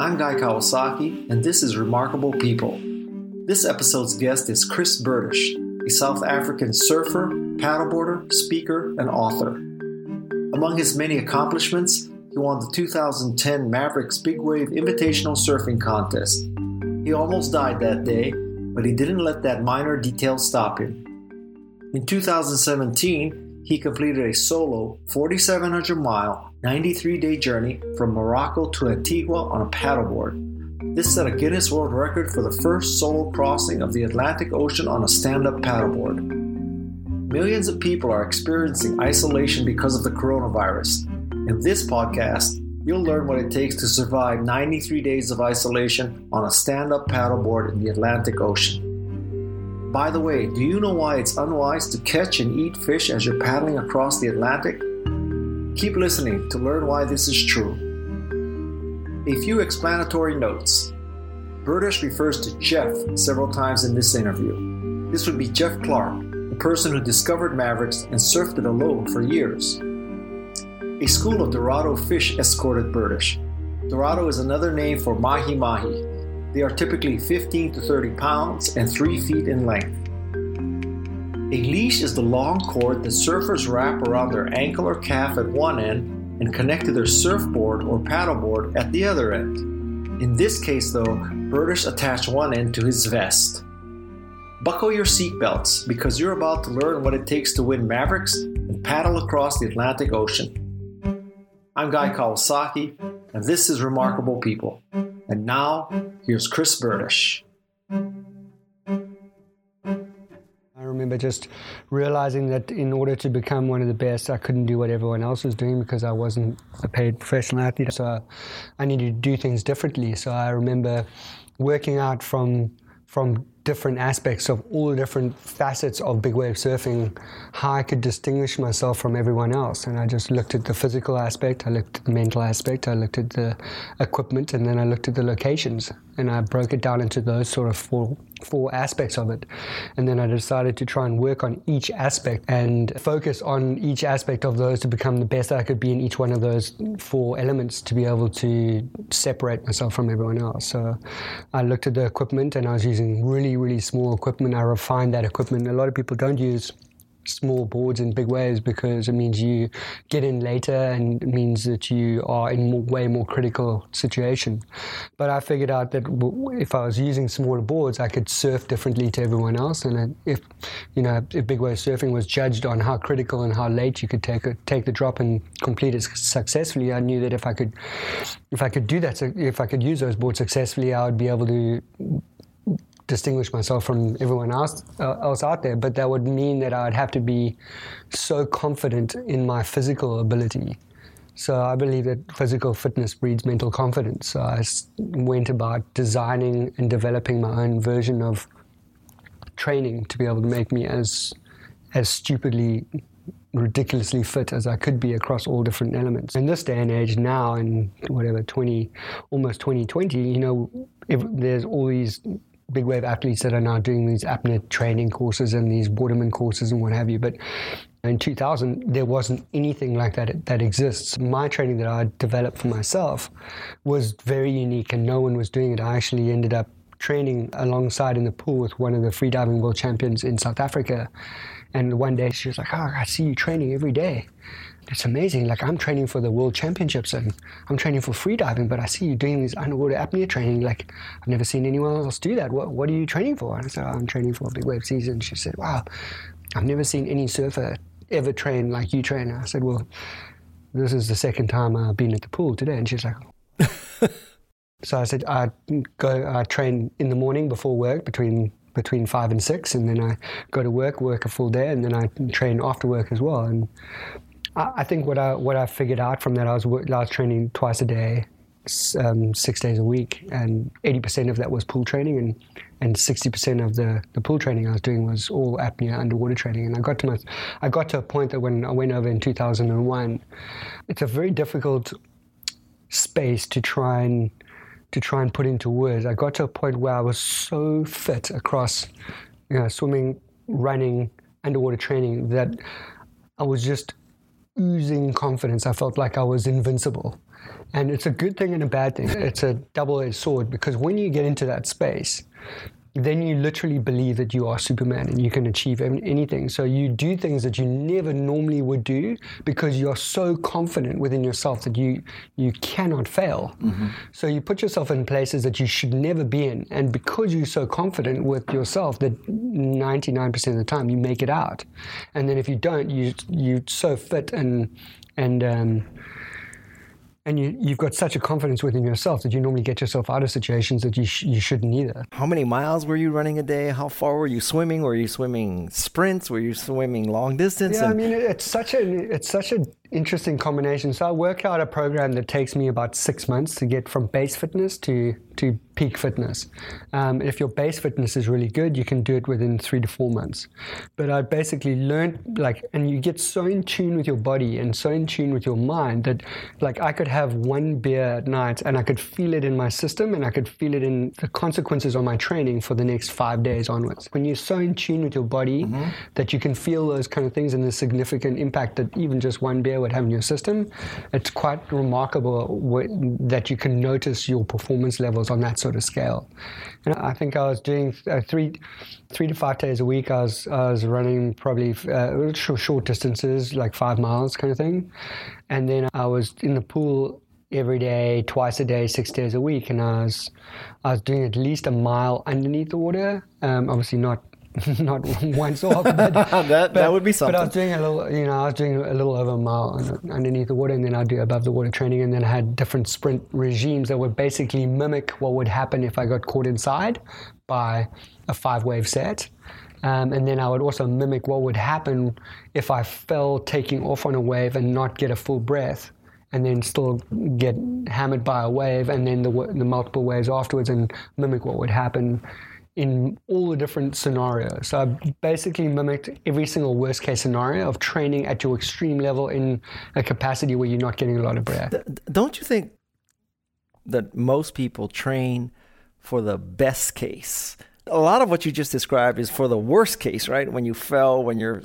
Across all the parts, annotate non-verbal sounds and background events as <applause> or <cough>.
I'm Guy Kawasaki, and this is Remarkable People. This episode's guest is Chris Bertish, a South African surfer, paddleboarder, speaker, and author. Among his many accomplishments, he won the 2010 Mavericks Big Wave Invitational Surfing Contest. He almost died that day, but he didn't let that minor detail stop him. In 2017, he completed a solo 4,700 mile, 93 day journey from Morocco to Antigua on a paddleboard. This set a Guinness World Record for the first solo crossing of the Atlantic Ocean on a stand up paddleboard. Millions of people are experiencing isolation because of the coronavirus. In this podcast, you'll learn what it takes to survive 93 days of isolation on a stand up paddleboard in the Atlantic Ocean. By the way, do you know why it's unwise to catch and eat fish as you're paddling across the Atlantic? Keep listening to learn why this is true. A few explanatory notes. Bertish refers to Jeff several times in this interview. This would be Jeff Clark, the person who discovered Mavericks and surfed it alone for years. A school of Dorado fish escorted Bertish. Dorado is another name for mahi mahi. They are typically 15 to 30 pounds and 3 feet in length. A leash is the long cord that surfers wrap around their ankle or calf at one end and connect to their surfboard or paddleboard at the other end. In this case, though, Bertish attached one end to his vest. Buckle your seatbelts because you're about to learn what it takes to win Mavericks and paddle across the Atlantic Ocean. I'm Guy Kawasaki, and this is Remarkable People. And now, here's Chris Bertish. I remember just realizing that in order to become one of the best, I couldn't do what everyone else was doing because I wasn't a paid professional athlete. So I needed to do things differently. So I remember working out from from different aspects of all the different facets of big wave surfing, how I could distinguish myself from everyone else. And I just looked at the physical aspect, I looked at the mental aspect, I looked at the equipment, and then I looked at the locations. And I broke it down into those sort of four, four aspects of it. And then I decided to try and work on each aspect and focus on each aspect of those to become the best I could be in each one of those four elements to be able to separate myself from everyone else. So I looked at the equipment and I was using really, really small equipment. I refined that equipment. A lot of people don't use small boards in big waves because it means you get in later and it means that you are in more, way more critical situation. But I figured out that if I was using smaller boards, I could surf differently to everyone else. And if you know if big wave surfing was judged on how critical and how late you could take it, take the drop and complete it successfully, I knew that if I could if I could do that, if I could use those boards successfully, I would be able to distinguish myself from everyone else uh, else out there, but that would mean that I'd have to be so confident in my physical ability. So I believe that physical fitness breeds mental confidence. So I went about designing and developing my own version of training to be able to make me as as stupidly ridiculously fit as I could be across all different elements. In this day and age now in whatever 20 almost 2020, you know, if there's all these big wave athletes that are now doing these apnea training courses and these waterman courses and what have you. But in 2000, there wasn't anything like that that exists. My training that I developed for myself was very unique and no one was doing it. I actually ended up training alongside in the pool with one of the freediving world champions in South Africa. And one day she was like, Oh, I see you training every day it's amazing. Like I'm training for the world championships and I'm training for freediving, but I see you doing this underwater apnea training. Like I've never seen anyone else do that. What What are you training for? And I said, oh, I'm training for a big wave season. She said, Wow, I've never seen any surfer ever train like you train. I said, Well, this is the second time I've been at the pool today. And she's like, <laughs> So I said, I go, I train in the morning before work between between five and six, and then I go to work, work a full day, and then I train after work as well. And I think what I what I figured out from that I was I was training twice a day, um, six days a week, and eighty percent of that was pool training, and and sixty percent of the, the pool training I was doing was all apnea underwater training. And I got to my I got to a point that when I went over in two thousand and one, it's a very difficult space to try and to try and put into words. I got to a point where I was so fit across, you know, swimming, running, underwater training that I was just oozing confidence. I felt like I was invincible. And it's a good thing and a bad thing. Hmm. It's a double edged sword because when you get into that space, then you literally believe that you are Superman and you can achieve anything. So you do things that you never normally would do because you're so confident within yourself that you you cannot fail. Mm-hmm. So you put yourself in places that you should never be in, and because you're so confident with yourself that 99% of the time you make it out, and then if you don't, you you so fit and and um, and you, you've got such a confidence within yourself that you normally get yourself out of situations that you, sh- you shouldn't either. How many miles were you running a day? How far were you swimming? Were you swimming sprints? Were you swimming long distance? Yeah, and- I mean, it's such a it's such a interesting combination. So I work out a program that takes me about six months to get from base fitness to to peak fitness. Um, if your base fitness is really good, you can do it within three to four months. But I basically learned like, and you get so in tune with your body and so in tune with your mind that like I could have one beer at night and I could feel it in my system and I could feel it in the consequences on my training for the next five days onwards. When you're so in tune with your body mm-hmm. that you can feel those kind of things and the significant impact that even just one beer would have in your system, it's quite remarkable that you can notice your performance levels on that sort of scale. And I think I was doing uh, three, three to five days a week. I was I was running probably uh, short, short distances, like five miles kind of thing, and then I was in the pool every day, twice a day, six days a week, and I was I was doing at least a mile underneath the water. Um, obviously not <laughs> not once off. But, <laughs> that, but, that would be something. But I was doing a little, you know, I was doing a little over a mile underneath the water, and then I'd do above the water training, and then I had different sprint regimes that would basically mimic what would happen if I got caught inside by a five wave set. Um, and then I would also mimic what would happen if I fell taking off on a wave and not get a full breath and then still get hammered by a wave and then the, the multiple waves afterwards and mimic what would happen in all the different scenarios. So I basically mimicked every single worst case scenario of training at your extreme level in a capacity where you're not getting a lot of breath. Don't you think that most people train for the best case? A lot of what you just described is for the worst case, right? When you fell, when you're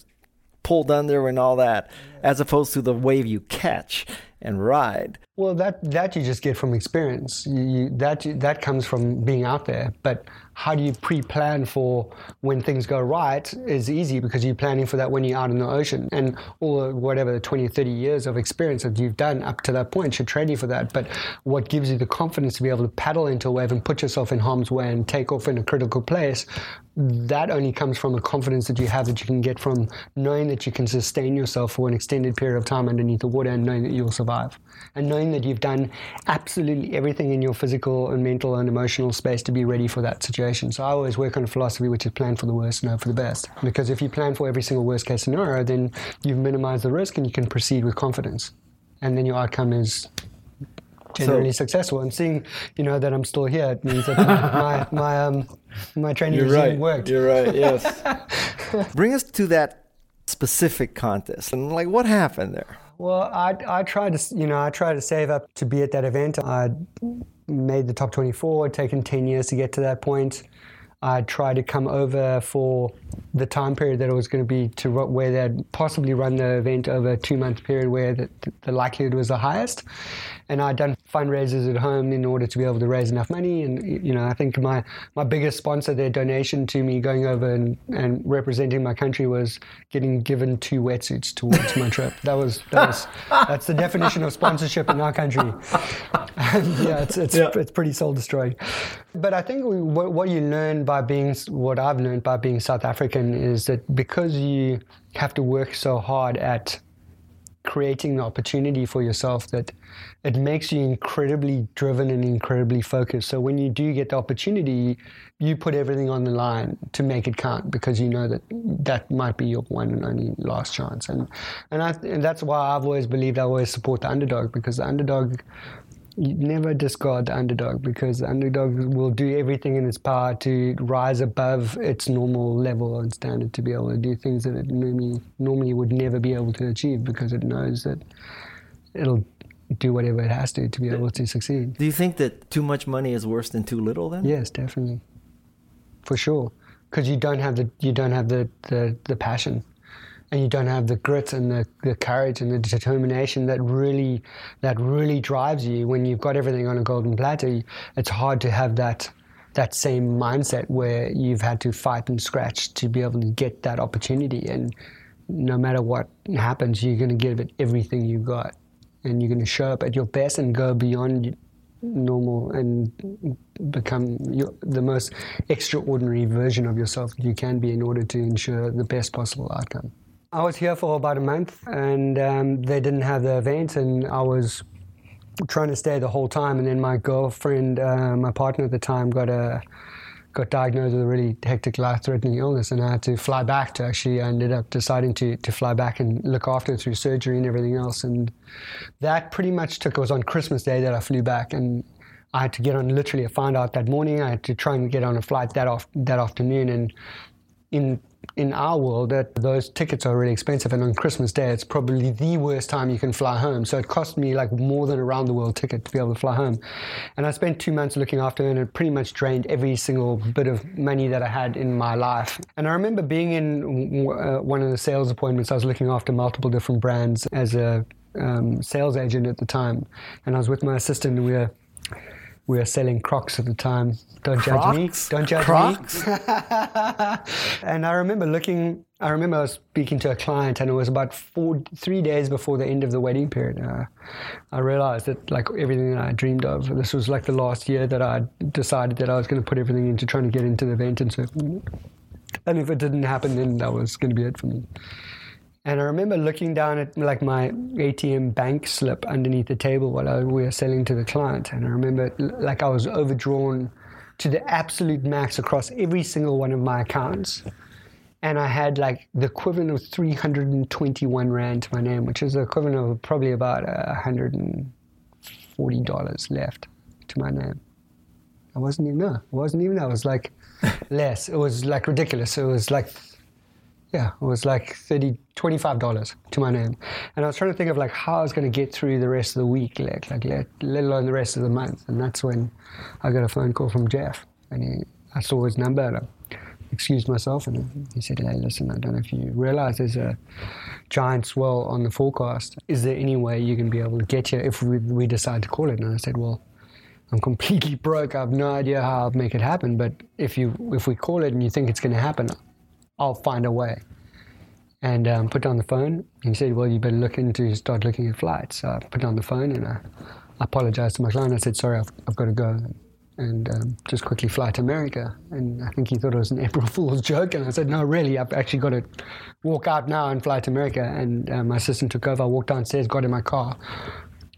pulled under and all that, as opposed to the wave you catch and ride. Well, that that you just get from experience. You, you, that that comes from being out there. But how do you pre-plan for when things go right is easy because you're planning for that when you're out in the ocean and all whatever 20 30 years of experience that you've done up to that point should train you for that but what gives you the confidence to be able to paddle into a wave and put yourself in harm's way and take off in a critical place that only comes from a confidence that you have that you can get from knowing that you can sustain yourself for an extended period of time underneath the water and knowing that you'll survive and knowing that you've done absolutely everything in your physical and mental and emotional space to be ready for that situation situation. So I always work on a philosophy which is plan for the worst and hope for the best. Because if you plan for every single worst case scenario, then you've minimized the risk and you can proceed with confidence. And then your outcome is generally so, successful. And seeing, you know, that I'm still here it means that my <laughs> my um, my training You're regime right. worked. You're right. Yes. <laughs> Bring us to that specific contest and like what happened there. Well, I I tried to you know I tried to save up to be at that event. I made the top 24, taken 10 years to get to that point. I tried to come over for the time period that it was going to be to where they'd possibly run the event over a two month period where the, the likelihood was the highest. And I'd done fundraisers at home in order to be able to raise enough money. And, you know, I think my, my biggest sponsor, their donation to me going over and, and representing my country was getting given two wetsuits towards my trip. <laughs> That was, that was that's the definition of sponsorship in our country. And <laughs> yeah, it's, it's, yeah. it's pretty soul destroying. But I think we, what, what you learn by being, what I've learned by being South African is that because you have to work so hard at creating the opportunity for yourself that it makes you incredibly driven and incredibly focused. So when you do get the opportunity, you put everything on the line to make it count because you know that that might be your one and only last chance. And and, I, and that's why I've always believed I always support the underdog because the underdog never discard the underdog because the underdog will do everything in its power to rise above its normal level and standard to be able to do things that it normally, normally would never be able to achieve because it knows that it'll do whatever it has to to be able to succeed. Do you think that too much money is worse than too little then? Yes, definitely. For sure. Because you don't have the you don't have the, the, the passion and you don't have the grit and the, the courage and the determination that really that really drives you when you've got everything on a golden platter it's hard to have that that same mindset where you've had to fight and scratch to be able to get that opportunity and no matter what happens you're going to give it everything you got and you're going to show up at your best and go beyond normal and become your, the most extraordinary version of yourself you can be in order to ensure the best possible outcome. I was here for about a month and um, they didn't have the event, and I was trying to stay the whole time. And then my girlfriend, uh, my partner at the time, got a got diagnosed with a really hectic life-threatening illness, and I had to fly back to actually. I ended up deciding to to fly back and look after through surgery and everything else. And that pretty much took. It was on Christmas Day that I flew back, and I had to get on. Literally, I found out that morning. I had to try and get on a flight that off that afternoon, and in in our world that those tickets are really expensive and on christmas day it's probably the worst time you can fly home. So it cost me like more than a round the world ticket to be able to fly home. And i spent two months looking after her and it pretty much drained every single bit of money that i had in my life. And i remember being in uh, one of the sales appointments. I was looking after multiple different brands as a um, sales agent at the time. And i was with my assistant and we were we were selling Crocs at the time. Don't Crocs? judge me. Don't judge Crocs? me. <laughs> and I remember looking. I remember I was speaking to a client, and it was about four, three days before the end of the wedding period. Uh, I realized that, like everything that I dreamed of, this was like the last year that I decided that I was going to put everything into trying to get into the event and so. And if it didn't happen, then that was going to be it for me. And I remember looking down at like my ATM bank slip underneath the table while I, we were selling to the client. And I remember like I was overdrawn to the absolute max across every single one of my accounts. And I had like the equivalent of 321 Rand to my name, which is the equivalent of probably about $140 left to my name. I wasn't even, no, it wasn't even that. It was like <laughs> less. It was like ridiculous. It was like yeah, it was like 30 $25 to my name. And I was trying to think of like how I was going to get through the rest of the week, like, like let, let alone the rest of the month. And that's when I got a phone call from Jeff. And he, I saw his number and I excused myself. And he said, hey, listen, I don't know if you realize there's a giant swell on the forecast. Is there any way you can be able to get here if we, we decide to call it? And I said, well, I'm completely broke. I have no idea how I'll make it happen. But if you if we call it and you think it's going to happen, I'll find a way. And um, put down the phone. And He said, well, you better look into, start looking at flights. So I put down the phone and I, I apologized to my client. I said, sorry, I've, I've got to go and um, just quickly fly to America. And I think he thought it was an <laughs> April Fool's joke. And I said, no, really, I've actually got to walk out now and fly to America. And uh, my assistant took over. I walked downstairs, got in my car,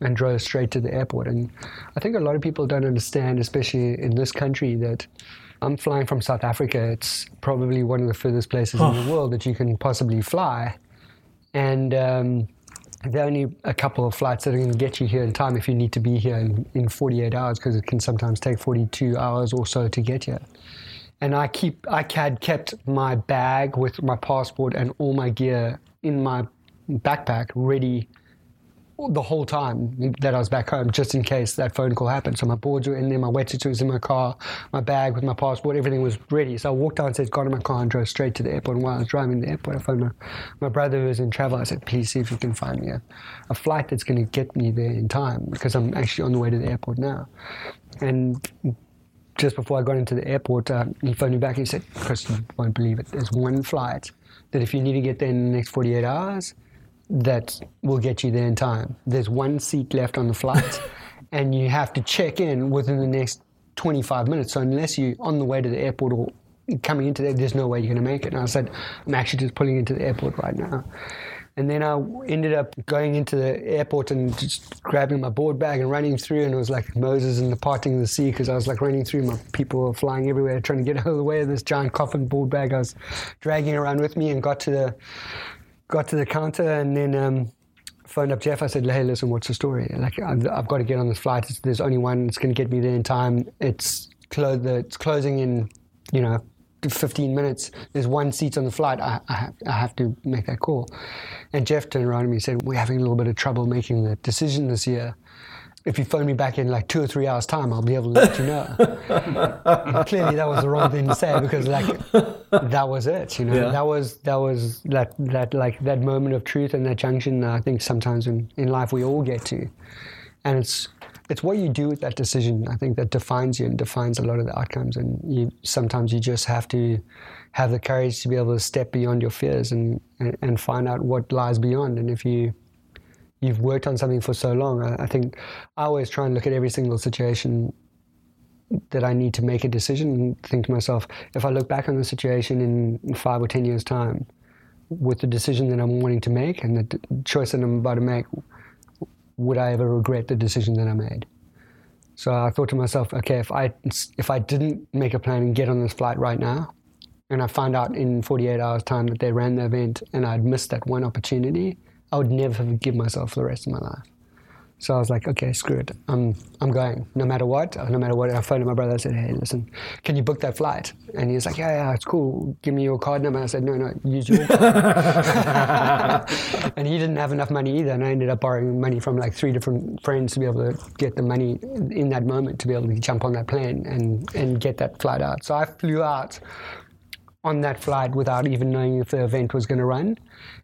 and drove straight to the airport. And I think a lot of people don't understand, especially in this country, that I'm flying from South Africa. It's probably one of the furthest places in the world that you can possibly fly. And um, there are only a couple of flights that are going to get you here in time if you need to be here in, in 48 hours because it can sometimes take 42 hours or so to get here. And I keep I had kept my bag with my passport and all my gear in my backpack ready the whole time that I was back home, just in case that phone call happened. So my boards were in there, my wetsuit was in my car, my bag with my passport, everything was ready. So I walked downstairs, got in my car, and drove straight to the airport. And while I was driving to the airport, I phoned my, my brother who was in travel. I said, please see if you can find me a, a flight that's going to get me there in time because I'm actually on the way to the airport now. And just before I got into the airport, uh, he phoned me back and he said, Chris, you won't believe it. There's one flight that if you need to get there in the next 48 hours, that will get you there in time. There's one seat left on the flight, <laughs> and you have to check in within the next 25 minutes. So unless you're on the way to the airport or coming into there, there's no way you're going to make it. And I said, I'm actually just pulling into the airport right now. And then I ended up going into the airport and just grabbing my board bag and running through. And it was like Moses in the parting of the sea because I was like running through. My people were flying everywhere, trying to get <laughs> out of the way of this giant coffin board bag I was dragging around with me and got to the got to the counter and then um, phoned up Jeff. I said, "Hey, listen, what's the story? Like, I've, I've got to get on this flight. It's, there's only one. It's going to get me there in time. It's clo- the, it's closing in, you know, 15 minutes. There's one seat on the flight. I, I, have, I have to make that call." And Jeff turned around to me and said, "We're having a little bit of trouble making the decision this year." If you phone me back in like two or three hours time, I'll be able to let you know. <laughs> clearly, that was the wrong thing to say because like that was it. You know, yeah. that was that was that that like that moment of truth and that junction. I think sometimes in in life we all get to, and it's it's what you do with that decision. I think that defines you and defines a lot of the outcomes. And you sometimes you just have to have the courage to be able to step beyond your fears and and, and find out what lies beyond. And if you you've worked on something for so long. I, I, think I always try and look at every single situation that I need to make a decision and think to myself, if I look back on the situation in five or ten years' time, with the decision that I'm wanting to make and the choice that I'm about to make, would I ever regret the decision that I made? So I thought to myself, okay, if I if I didn't make a plan and get on this flight right now, and I found out in 48 hours time that they ran the event and I'd missed that one opportunity, I would never forgive myself for the rest of my life. So I was like, okay, screw it. I'm, I'm going, no matter what. Uh, no matter what. I phoned my brother. I said, hey, listen, can you book that flight? And he was like, yeah, yeah, it's cool. Give me your card number. I said, no, no, use your <laughs> and he didn't have enough money either. And I ended up borrowing money from like three different friends to be able to get the money in that moment to be able to jump on that plane and, and get that flight out. So I flew out on that flight without even knowing if the event was going to run.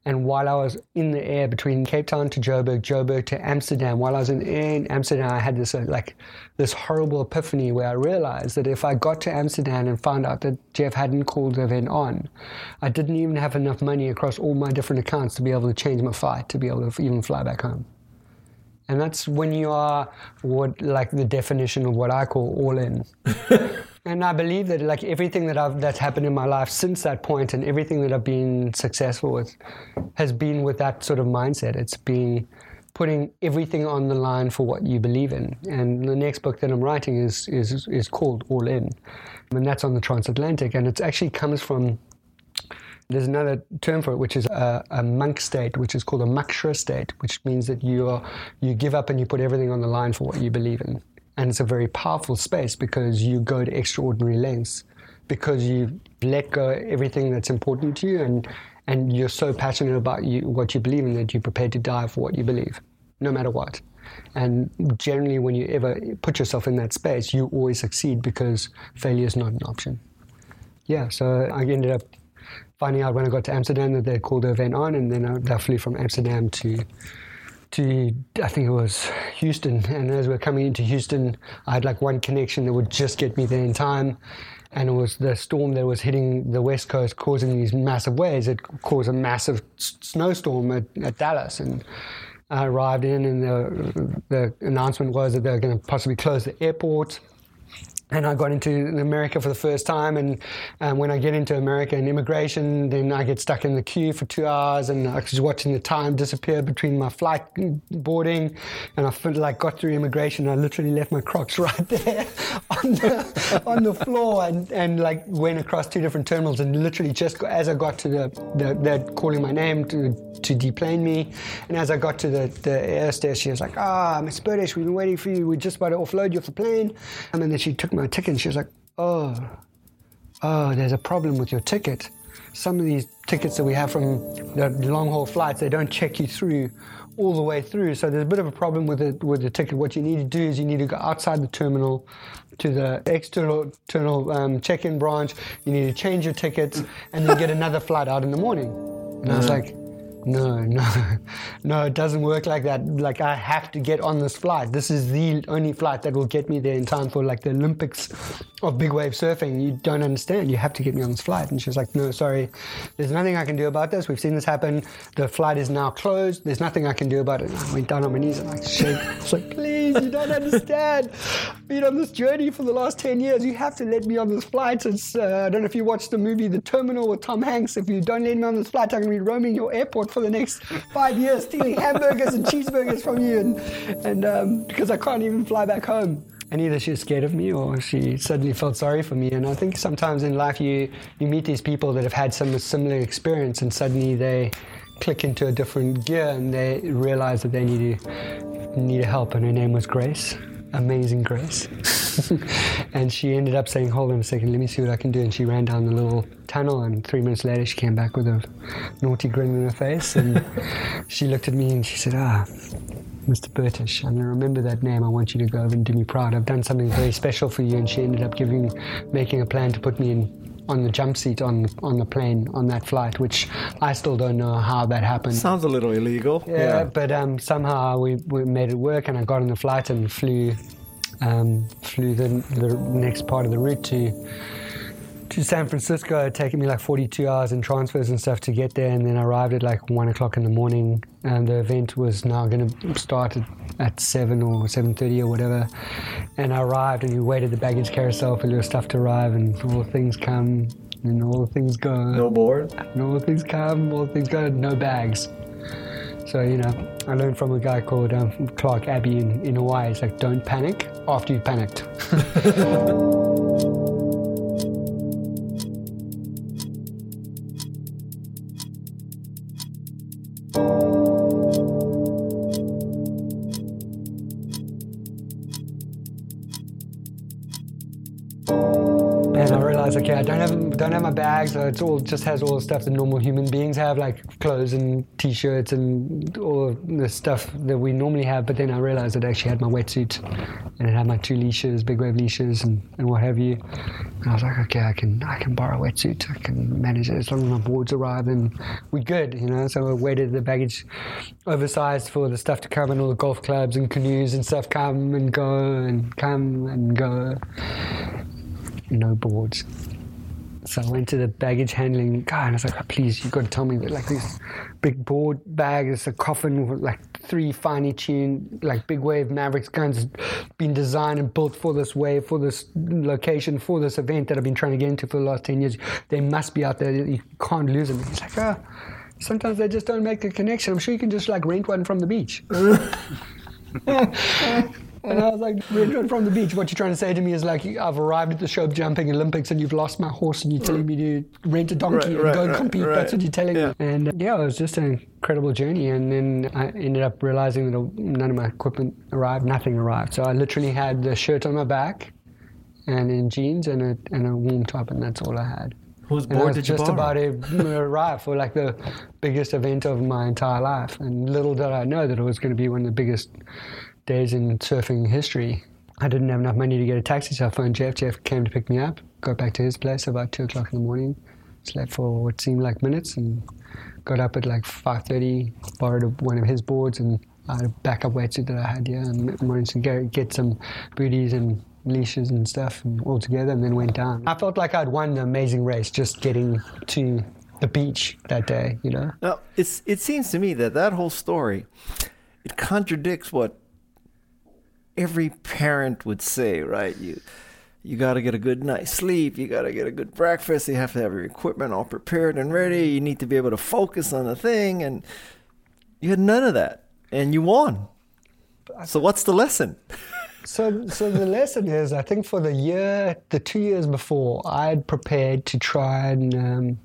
And while I was in the air between Cape Town to Joburg, Joburg to Amsterdam, while I was in, in Amsterdam, I had this uh, like this horrible epiphany where I realized that if I got to Amsterdam and found out that Jeff hadn't called the event on, I didn't even have enough money across all my different accounts to be able to change my flight to be able to even fly back home. And that's when you are what like the definition of what I call all in. <laughs> And I believe that like everything that I've that's happened in my life since that point and everything that I've been successful with has been with that sort of mindset. It's been putting everything on the line for what you believe in. And the next book that I'm writing is is is called All In. And that's on the transatlantic and it actually comes from there's another term for it, which is a, a, monk state, which is called a moksha state, which means that you are you give up and you put everything on the line for what you believe in. And it's a very powerful space because you go to extraordinary lengths, because you let go everything that's important to you, and, and you're so passionate about you, what you believe in that you're prepared to die for what you believe, no matter what. And generally, when you ever put yourself in that space, you always succeed because failure is not an option. Yeah, so I ended up finding out when I got to Amsterdam that they called the event on, and then I, I flew from Amsterdam to to I think it was Houston, and as we are coming into Houston, I had like one connection that would just get me there in time, and it was the storm that was hitting the west coast, causing these massive waves. It caused a massive snowstorm at, at Dallas, and I arrived in, and the, the announcement was that they were going to possibly close the airport and I got into America for the first time. And um, when I get into America and immigration, then I get stuck in the queue for two hours, and I was watching the time disappear between my flight boarding, and I felt like got through immigration. I literally left my Crocs <laughs> right there on the on the floor, and, and like went across two different terminals, and literally just as I got to the, the they're calling my name to to deplane me, and as I got to the the air hostess, she was like, "Ah, oh, Miss Bertish, we've been waiting for you. We're just about to offload you off the plane," and then she took my my ticket and she was like, oh, oh, there's a problem with your ticket. Some of these tickets that we have from the long haul flights, they don't check you through all the way through. So there's a bit of a problem with it with the ticket. What you need to do is you need to go outside the terminal to the external, external um, check-in branch. You need to change your tickets and then get another flight out in the morning. And I was uh-huh. like, no, no, <laughs> no, it doesn't work like that. Like, I have to get on this flight. This is the only flight that will get me there in time for like the Olympics of big wave surfing. You don't understand. You have to get me on this flight. And she's like, no, sorry, there's nothing I can do about this. We've seen this happen. The flight is now closed. There's nothing I can do about it. And I went down on my knees and like, shake. It's like, please, you don't understand. I've been on this journey for the last 10 years. You have to let me on this flight. It's, uh, I don't know if you watched the movie The Terminal with Tom Hanks. If you don't let me on this flight, I'm going to be roaming your airport for the next five years, stealing hamburgers and cheeseburgers from you, and, and um, because I can't even fly back home. And either she was scared of me or she suddenly felt sorry for me. And I think sometimes in life you, you meet these people that have had some similar experience and suddenly they click into a different gear and they realized that they needed to need help. And her name was Grace, amazing Grace. <laughs> and she ended up saying, Hold on a second, let me see what I can do. And she ran down the little tunnel, and three minutes later, she came back with a naughty grin on her face. And <laughs> she looked at me and she said, Ah, Mr. Bertish, I'm going to remember that name. I want you to go over and do me proud. I've done something very special for you. And she ended up giving, making a plan to put me in on the jump seat on on the plane on that flight, which I still don't know how that happened. Sounds a little illegal. Yeah, yeah. but um, somehow we, we made it work, and I got on the flight and flew um, flew the, the next part of the route to to San Francisco. It taken me like 42 hours in transfers and stuff to get there, and then I arrived at like one o'clock in the morning. And the event was now going to start at, at seven or 7:30 or whatever. And I arrived, and we waited the baggage carousel for your stuff to arrive, and all things come, and all things go. No board. And all things come, all things go. No bags. So you know, I learned from a guy called um, Clark Abbey in, in Hawaii. It's like, don't panic after you've panicked. <laughs> <laughs> so it's all just has all the stuff that normal human beings have, like clothes and t-shirts and all the stuff that we normally have. But then I realized it actually had my wetsuit and it had my two leashes, big wave leashes, and, and what have you. And I was like, okay, I can I can borrow a wetsuit, I can manage it as long as my boards arrive, and we're good, you know. So I waited the baggage oversized for the stuff to come, and all the golf clubs and canoes and stuff come and go and come and go no boards. So I went to the baggage handling guy and I was like, oh, please, you've got to tell me that like this big board bag, it's a coffin with like three finely tuned, like big wave Mavericks guns been designed and built for this wave, for this location, for this event that I've been trying to get into for the last 10 years. They must be out there. You can't lose them. He's like, oh, sometimes they just don't make a connection. I'm sure you can just like rent one from the beach. <laughs> <laughs> And I was like, Redwood from the beach, what you're trying to say to me is like, I've arrived at the show jumping Olympics and you've lost my horse and you're telling me to rent a donkey right, and right, go and compete. Right, That's what you're telling yeah. me. And uh, yeah, it was just an incredible journey. And then I ended up realizing that none of my equipment arrived, nothing arrived. So I literally had the shirt on my back and in jeans and a, and a warm top, and that's all I had. Whose board did you just about to arrive for like the biggest event of my entire life. And little did I know that it was going to be one of the biggest days in surfing history. I didn't have enough money to get a taxi, so I phoned Jeff. Jeff came to pick me up, got back to his place about 2 o'clock in the morning, slept for what seemed like minutes, and got up at like 5.30, borrowed one of his boards, and I had a backup wetsuit that I had here, and managed to get, get some booties and leashes and stuff and all together, and then went down. I felt like I'd won the amazing race just getting to the beach that day, you know? Now, it's, it seems to me that that whole story, it contradicts what every parent would say, right? You you got to get a good night's sleep. You got to get a good breakfast. You have to have your equipment all prepared and ready. You need to be able to focus on the thing, and you had none of that, and you won. So what's the lesson? <laughs> so, so the lesson is, I think for the year, the two years before, I had prepared to try and um,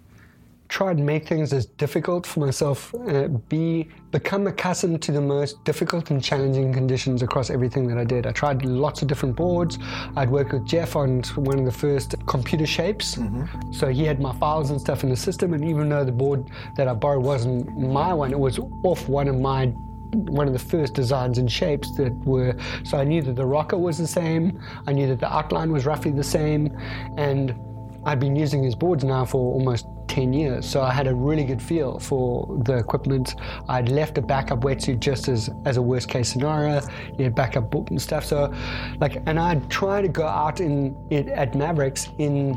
try and make things as difficult for myself, uh, be become accustomed to the most difficult and challenging conditions across everything that I did. I tried lots of different boards. I'd worked with Jeff on one of the first computer shapes, mm-hmm. so he had my files and stuff in the system. And even though the board that I borrowed wasn't my one, it was off one of my one of the first designs and shapes that were so I knew that the rocker was the same, I knew that the outline was roughly the same, and I'd been using his boards now for almost 10 years, so I had a really good feel for the equipment. I'd left a backup wetsuit just as, as a worst case scenario. You had backup book and stuff. So, like, and I'd try to go out in it at Mavericks in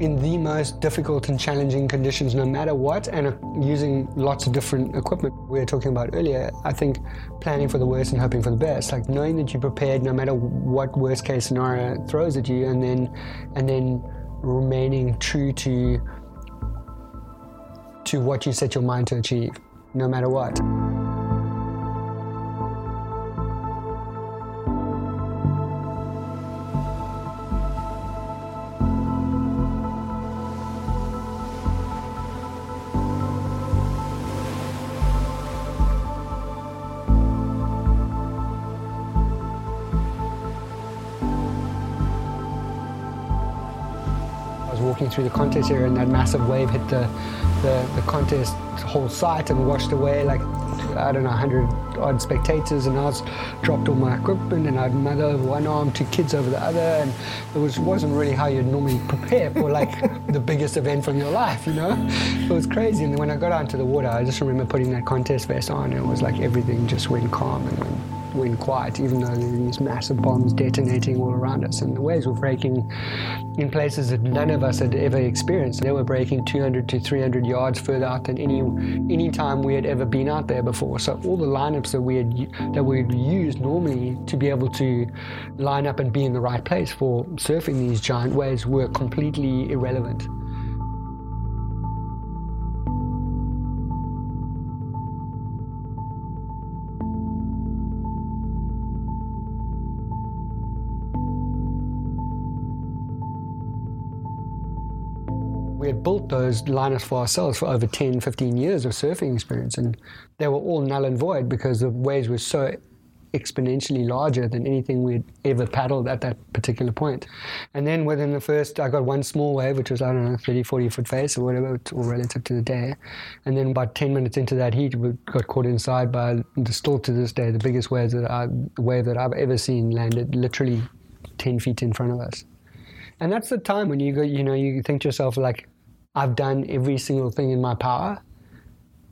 in the most difficult and challenging conditions, no matter what, and using lots of different equipment we were talking about earlier. I think planning for the worst and hoping for the best, like knowing that you're prepared no matter what worst case scenario throws at you, and then and then remaining true to to what you set your mind to achieve, no matter what. Through the contest area, and that massive wave hit the the, the contest whole site and washed away like I don't know, 100 odd spectators, and I was dropped all my equipment, and I had mother over one arm, two kids over the other, and it was wasn't really how you'd normally prepare for like <laughs> the biggest event from your life, you know. It was crazy, and when I got out into the water, I just remember putting that contest vest on, and it was like everything just went calm and went went quiet, even though there were these massive bombs detonating all around us. And the waves were breaking in places that none of us had ever experienced. They were breaking 200 to 300 yards further out than any any time we had ever been out there before. So all the lineups that we had that we'd used normally to be able to line up and be in the right place for surfing these giant waves were completely irrelevant. Built those liners for ourselves for over 10, 15 years of surfing experience, and they were all null and void because the waves were so exponentially larger than anything we'd ever paddled at that particular point. And then within the first, I got one small wave, which was, I don't know, 30, 40 foot face or whatever, all relative to the day. And then about 10 minutes into that heat, we got caught inside by, still to this day, the biggest wave that, I, wave that I've ever seen landed literally 10 feet in front of us. And that's the time when you go, you know, you think to yourself, like, I've done every single thing in my power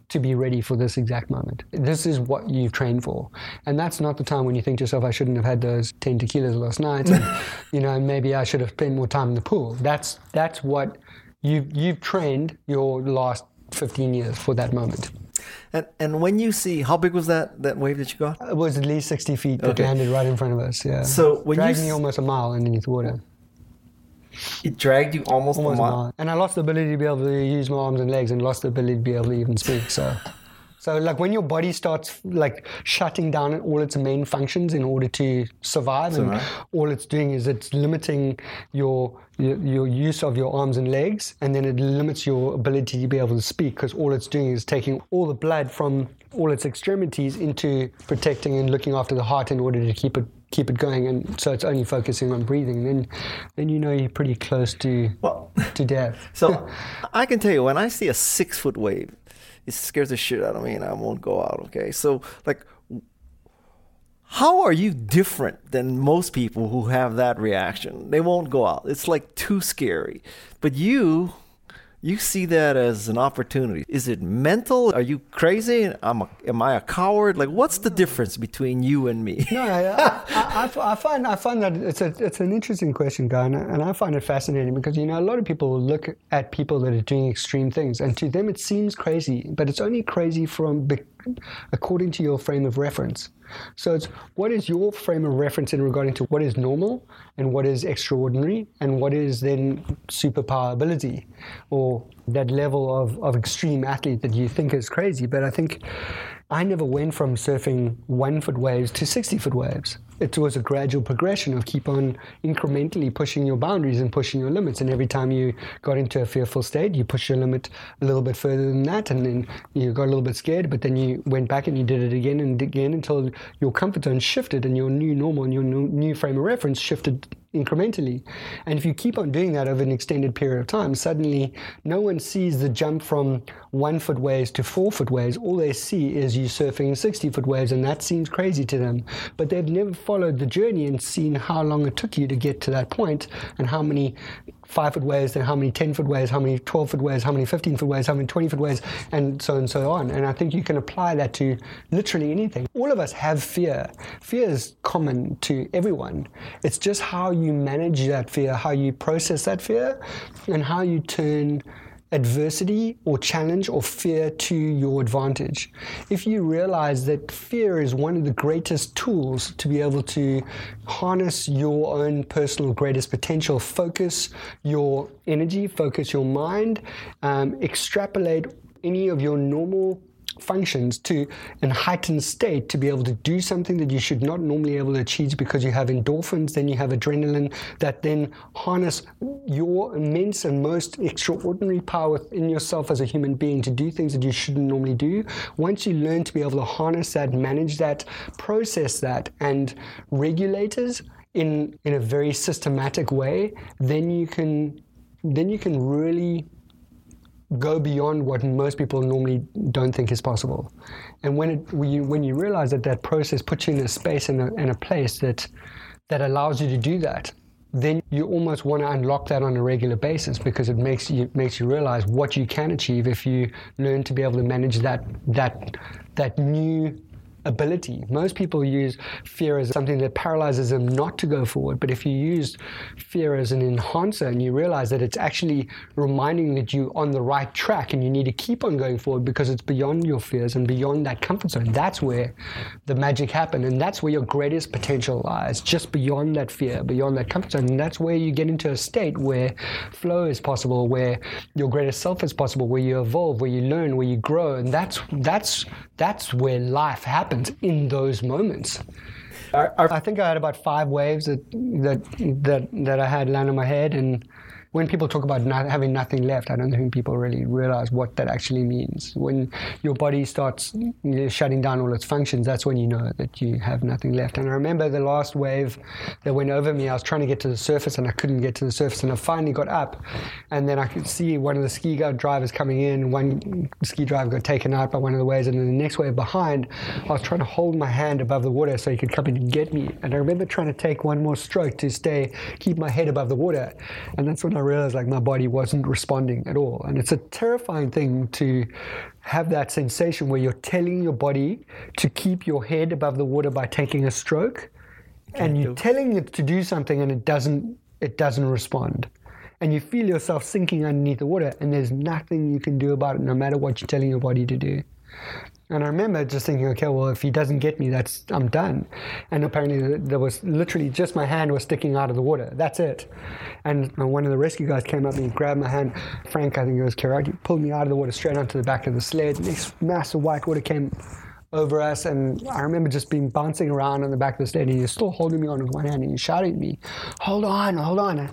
to be ready for this exact moment. This is what you've trained for. And that's not the time when you think to yourself, I shouldn't have had those 10 tequilas last night. And, <laughs> you know, maybe I should have spent more time in the pool. That's, that's what you, you've trained your last 15 years for that moment. And and when you see how big was that that wave that you got? It was at least 60 feet that Okay. landed right in front of us. Yeah. So when you Dragged me s- almost a mile underneath water. It dragged you almost, Almost a mile. And I lost the ability to be able to use my arms and legs and lost the ability to be able to even speak. So, so like when your body starts like shutting down all its main functions in order to survive, and all it's doing is it's limiting your, your your use of your arms and legs, and then it limits your ability to be able to speak because all it's doing is taking all the blood from all its extremities into protecting and looking after the heart in order to keep it keep it going and so it's only focusing on breathing then then you know you're pretty close to Well, to death <laughs> so I can tell you when I see a six foot wave, it scares the shit out of me, and I won't go out. Okay, so like. How are you different than most people who have that reaction? They won't go out. It's like too scary. But you, you see that as an opportunity. Is it mental? Are you crazy? I'm a, am I a coward? Like, what's the difference between you and me? No, I, I, <laughs> I, I find I find that it's a it's an interesting question, Guy, and I- find it fascinating because you know a lot of people look at people that are doing extreme things, and to them it seems crazy, but it's only crazy from according to your frame of reference. So it's what is your frame of reference in regarding to what is normal and what is extraordinary and what is then superpower ability or that level of, of extreme athlete that you think is crazy. But I think I never went from surfing one foot waves to 60 foot waves. It was a gradual progression of keep on incrementally pushing your boundaries and pushing your limits. And every time you got into a fearful state, you pushed your limit a little bit further than that. And then you got a little bit scared, but then you went back and you did it again and again until your comfort zone shifted and your new normal and your new new frame of reference shifted incrementally. And if you keep on doing that over an extended period of time, suddenly no one sees the jump from one foot waves to four foot waves. All they see is you surfing 60 foot waves, and that seems crazy to them. But they've never followed the journey and seen how long it took you to get to that point and how many five foot ways, then how many 10 foot ways, how many 12 foot ways, how many 15 foot ways, how many 20 foot ways, and so and so on. And I think you can apply that to literally anything. All of us have fear. Fear is common to everyone. It's just how you manage that fear, how you process that fear, and how you turn adversity or challenge or fear to your advantage. If you realize that fear is one of the greatest tools to be able to harness your own personal greatest potential, focus your energy, focus your mind, um, extrapolate any of your normal functions to an heightened state to be able to do something that you should not normally able to achieve because you have endorphins, then you have adrenaline that then harness your immense and most extraordinary power in yourself as a human being to do things that you shouldn't normally do. Once you learn to be able to harness that, manage that, process that, and regulators in, in a very systematic way, then you can then you can really go beyond what most people normally don't think is possible. And when it, when you, when you realize that that process puts you in a space and a, and a place that that allows you to do that, then you almost want to unlock that on a regular basis because it makes you makes you realize what you can achieve if you learn to be able to manage that that that new ability. Most people use fear as something that paralyzes them not to go forward. But if you use fear as an enhancer and you realize that it's actually reminding that you're on the right track and you need to keep on going forward because it's beyond your fears and beyond that comfort zone, that's where the magic happens. And that's where your greatest potential lies, just beyond that fear, beyond that comfort zone. And that's where you get into a state where flow is possible, where your greatest self is possible, where you evolve, where you learn, where you grow. And that's that's that's where life happens in those moments. I think I had about five waves that that that, that I had land on my head, and when people talk about not having nothing left, I don't think people really realize what that actually means. When your body starts you know, shutting down all its functions, that's when you know that you have nothing left. And I remember the last wave that went over me, I was trying to get to the surface and I couldn't get to the surface. And I finally got up, and then I could see one of the ski drivers coming in. One ski driver got taken out by one of the waves, and then the next wave behind, I was trying to hold my hand above the water so he could come in and get me. And I remember trying to take one more stroke to stay, keep my head above the water. And that's when I realized like my body wasn't responding at all. And it's a terrifying thing to have that sensation where you're telling your body to keep your head above the water by taking a stroke, and you're telling it to do something and it doesn't it doesn't respond. And you feel yourself sinking underneath the water, and there's nothing you can do about it, no matter what you're telling your body to do. And I remember just thinking, okay, well, if he doesn't get me, that's I'm done. And apparently, there was literally just my hand was sticking out of the water. That's it. And one of the rescue guys came up and grabbed my hand. Frank, I think it was Quirarte, pulled me out of the water straight onto the back of the sled. This massive white water came over us, and I remember just being bouncing around on the back of the sled. And he was still holding me on with one hand, and he shouting at me, "Hold on, hold on!"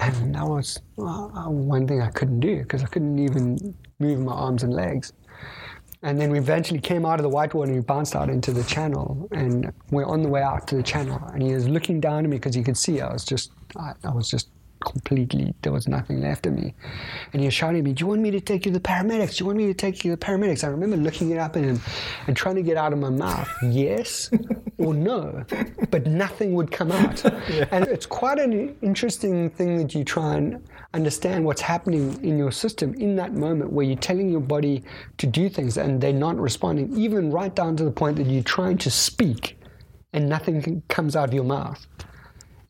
And that was uh, one thing I couldn't do because I couldn't even move my arms and legs. And then we eventually came out of the whitewater and we bounced out into the channel. And we're on the way out to the channel. And he was looking down at me because he could see I was just, I, I was just completely, there was nothing left of me. And he was shouting at me, Do you want me to take you to the paramedics? Do you want me to take you to the paramedics? I remember looking it up at him and trying to get out of my mouth, yes or no, but nothing would come out. <laughs> Yeah. And it's quite an interesting thing that you try and understand what's happening in your system in that moment where you're telling your body to do things and they're not responding, even right down to the point that you're trying to speak and nothing comes out of your mouth.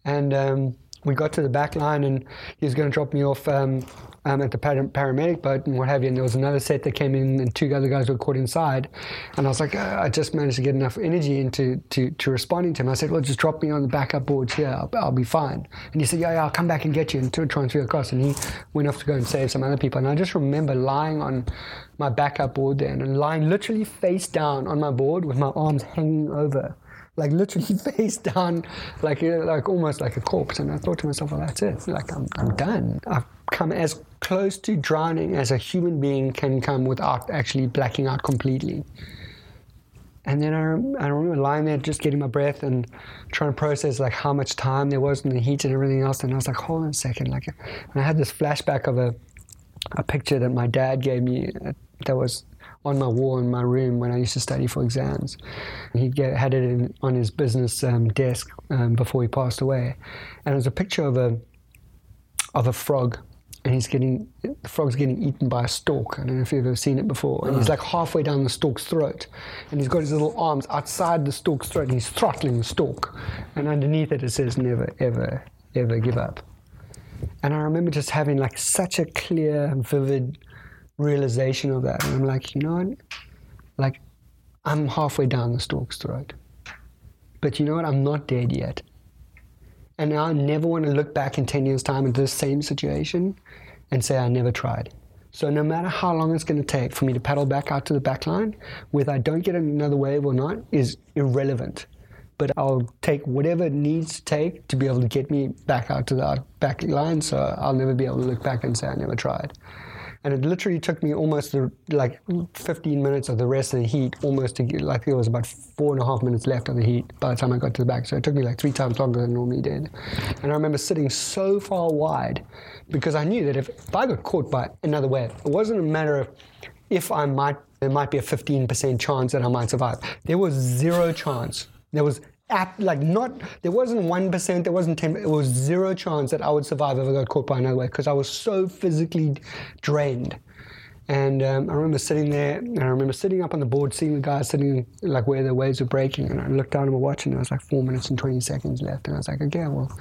And um, we got to the back line and he was going to drop me off um, um, at the paramedic boat and what have you. And there was another set that came in and two other guys were caught inside. And I was like, uh, I just managed to get enough energy into to, to responding to him. I said, well, just drop me on the backup boards here. I'll, I'll, be fine. And he said, yeah, yeah, I'll come back and get you and to transfer across. And he went off to go and save some other people. And I just remember lying on my backup board then and lying literally face down on my board with my arms hanging over like literally <laughs> face down, like like almost like a corpse. And I thought to myself, well, that's it. Like I'm, I'm done. I've come as close to drowning as a human being can come without actually blacking out completely. And then I, I remember lying there, just getting my breath and trying to process like how much time there was in the heat and everything else. And I was like, hold on a second, like, and I had this flashback of a a picture that my dad gave me uh, that was on my wall in my room when I used to study for exams. He had it in, on his business um, desk um, before he passed away, and it was a picture of a of a frog, and he's getting the frog's getting eaten by a stork. I don't know if you've ever seen it before. And he's like halfway down the stork's throat, and he's got his little arms outside the stork's throat, and he's throttling the stork, and underneath it it says "Never, ever, ever give up." And I remember just having like such a clear, vivid realization of that. And I'm like, you know what? Like, I'm halfway down the stork's throat. But you know what? I'm not dead yet. And I never want to look back in 10 years' time into the same situation and say I never tried. So no matter how long it's going to take for me to paddle back out to the back line, whether I don't get another wave or not is irrelevant. But I'll take whatever it needs to take to be able to get me back out to the back line. So I'll never be able to look back and say I never tried. And it literally took me almost the, like 15 minutes of the rest of the heat, almost to get, like there was about four and a half minutes left of the heat by the time I got to the back. So it took me like three times longer than normally did. And I remember sitting so far wide because I knew that if, if I got caught by another wave, it wasn't a matter of if I might, there might be a 15% chance that I might survive. There was zero chance. There was like not there wasn't one percent, there wasn't ten. It was zero chance that I would survive if I got caught by another wave because I was so physically drained. And um, I remember sitting there, and I remember sitting up on the board, seeing the guys sitting like where the waves were breaking, and I looked down at my watch, and it was like four minutes and twenty seconds left, and I was like, okay, well,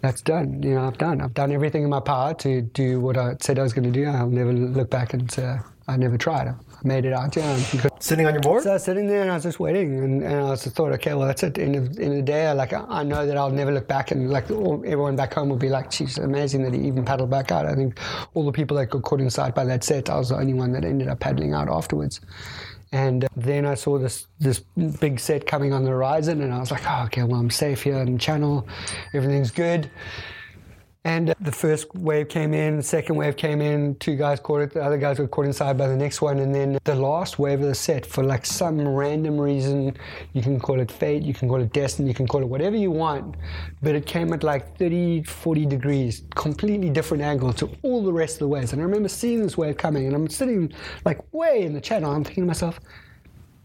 that's done. You know, I've done. I've done everything in my power to do what I said I was going to do. I'll never look back and say I never tried. I made it out. Yeah, sitting on your board. So I was sitting there and I was just waiting, and, and I just thought, okay, well, that's it. In the, in the day, like I know that I'll never look back, and like all, everyone back home will be like, "Geez, amazing that he even paddled back out." I think all the people that got caught inside by that set, I was the only one that ended up paddling out afterwards. And then I saw this this big set coming on the horizon, and I was like, oh, okay, well, I'm safe here in the channel, everything's good. And the first wave came in, the second wave came in, two guys caught it, the other guys were caught inside by the next one. And then the last wave of the set, for like some random reason, you can call it fate, you can call it destiny, you can call it whatever you want, but it came at like 30, 40 degrees, completely different angle to all the rest of the waves. And I remember seeing this wave coming, and I'm sitting like way in the channel, I'm thinking to myself,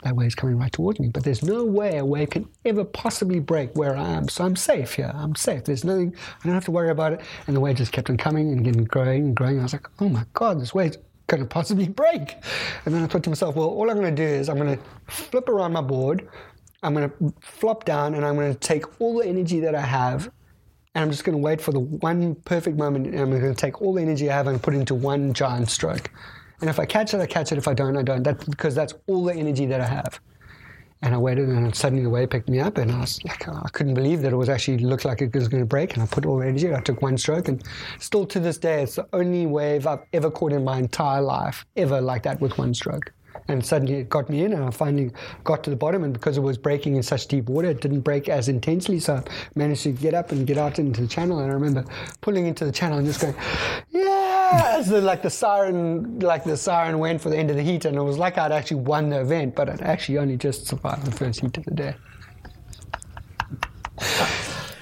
that wave's coming right towards me. But there's no way a wave can ever possibly break where I am. So I'm safe here. I'm safe. There's nothing, I don't have to worry about it. And the wave just kept on coming and getting growing and growing. I was like, oh my God, this wave's going to possibly <laughs> break. And then I thought to myself, well, all I'm going to do is I'm going to flip around my board. I'm going to flop down and I'm going to take all the energy that I have and I'm just going to wait for the one perfect moment and I'm going to take all the energy I have and put into one giant stroke. And if I catch it, I catch it. If I don't, I don't. That's because that's all the energy that I have. And I waited, and suddenly the wave picked me up, and I was like, oh, I couldn't believe that it was actually looked like it was going to break. And I put all the energy. I took one stroke, and still to this day, it's the only wave I've ever caught in my entire life, ever like that with one stroke and suddenly it got me in and I finally got to the bottom and because it was breaking in such deep water it didn't break as intensely so I managed to get up and get out into the channel and I remember pulling into the channel and just going yeah so like the siren like the siren went for the end of the heat and it was like I'd actually won the event but I'd actually only just survived the first heat of the day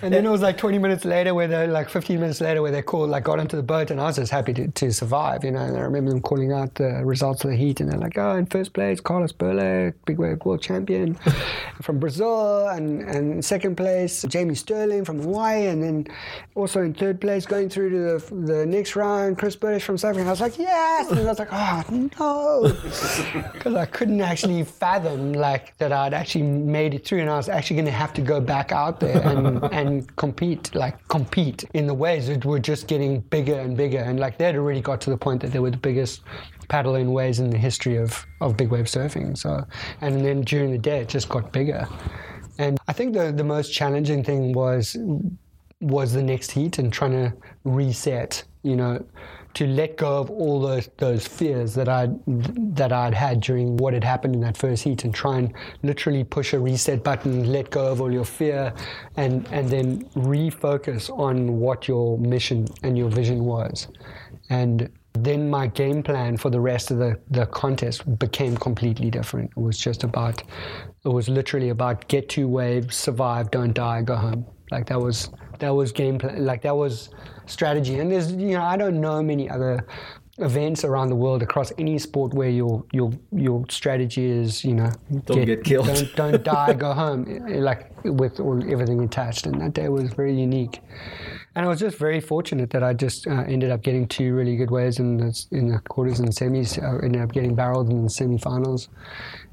and then it was like 20 minutes later, where they like 15 minutes later, where they called, like got onto the boat, and I was just happy to, to survive, you know. And I remember them calling out the results of the heat, and they're like, "Oh, in first place, Carlos Burle, big wave world champion <laughs> from Brazil, and and second place, Jamie Sterling from Hawaii, and then also in third place, going through to the, the next round, Chris Bertish from South Africa." I was like, "Yes!" And I was like, "Oh no," <laughs> because I couldn't actually fathom like that I'd actually made it through, and I was actually going to have to go back out there and and and compete, like compete in the waves that were just getting bigger and bigger. And like they'd already got to the point that they were the biggest paddle in waves in the history of, of big wave surfing. So, and then during the day, it just got bigger. And I think the, the most challenging thing was was the next heat and trying to reset, you know, to let go of all those those fears that I that I'd had during what had happened in that first heat, and try and literally push a reset button, let go of all your fear, and and then refocus on what your mission and your vision was, and then my game plan for the rest of the, the contest became completely different. It was just about, it was literally about get two waves, survive, don't die, go home. Like that was that was game plan. Like that was strategy. And there's, you know, I don't know many other events around the world across any sport where your your your strategy is, you know, don't get, get killed, don't, don't <laughs> die, go home, like with all, everything attached. And that day was very unique. And I was just very fortunate that I just uh, ended up getting two really good waves in the, in the quarters and the semis. I ended up getting barreled in the semifinals.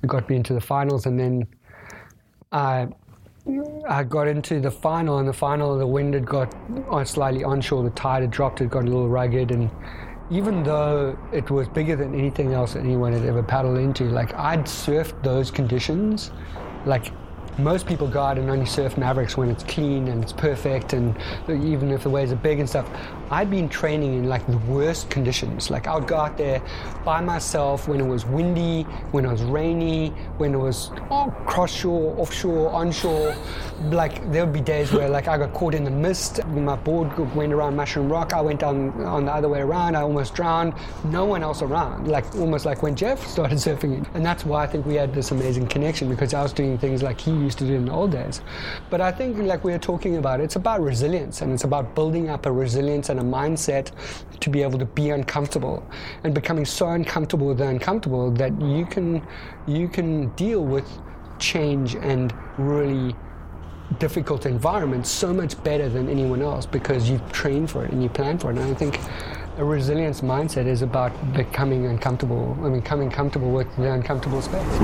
It got me into the finals, and then I I got into the final, and the final, the wind had got uh, slightly onshore, the tide had dropped, it got a little rugged, and even though it was bigger than anything else that anyone had ever paddled into, like I'd surfed those conditions, like most people go out and only surf Mavericks when it's clean and it's perfect, and even if the waves are big and stuff. I'd been training in like the worst conditions. Like I would go out there by myself when it was windy, when it was rainy, when it was oh, cross shore, offshore, onshore. Like there would be days where like I got caught in the mist. My board went around Mushroom Rock. I went down on the other way around. I almost drowned. No one else around. Like almost like when Jeff <laughs> started surfing, and that's why I think we had this amazing connection because I was doing things like he used to do in the old days. But I think like we were talking about, it's about resilience and it's about building up a resilience and a mindset to be able to be uncomfortable and becoming so uncomfortable with the uncomfortable that you can you can deal with change and really difficult environments so much better than anyone else because you've trained for it and you plan for it. And I think a resilience mindset is about becoming uncomfortable, I mean, becoming comfortable with the uncomfortable space.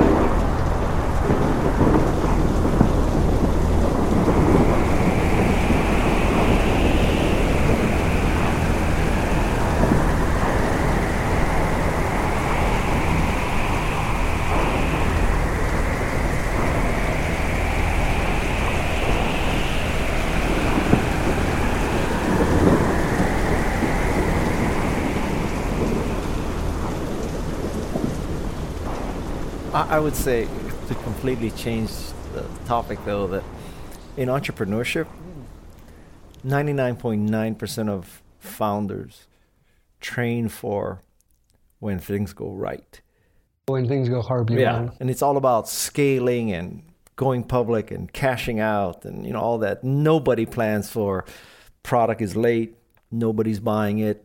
Would say to completely change the topic though that in entrepreneurship, 99.9% of founders train for when things go right. When things go horribly Yeah, wrong. and it's all about scaling and going public and cashing out and you know all that. Nobody plans for product is late, nobody's buying it,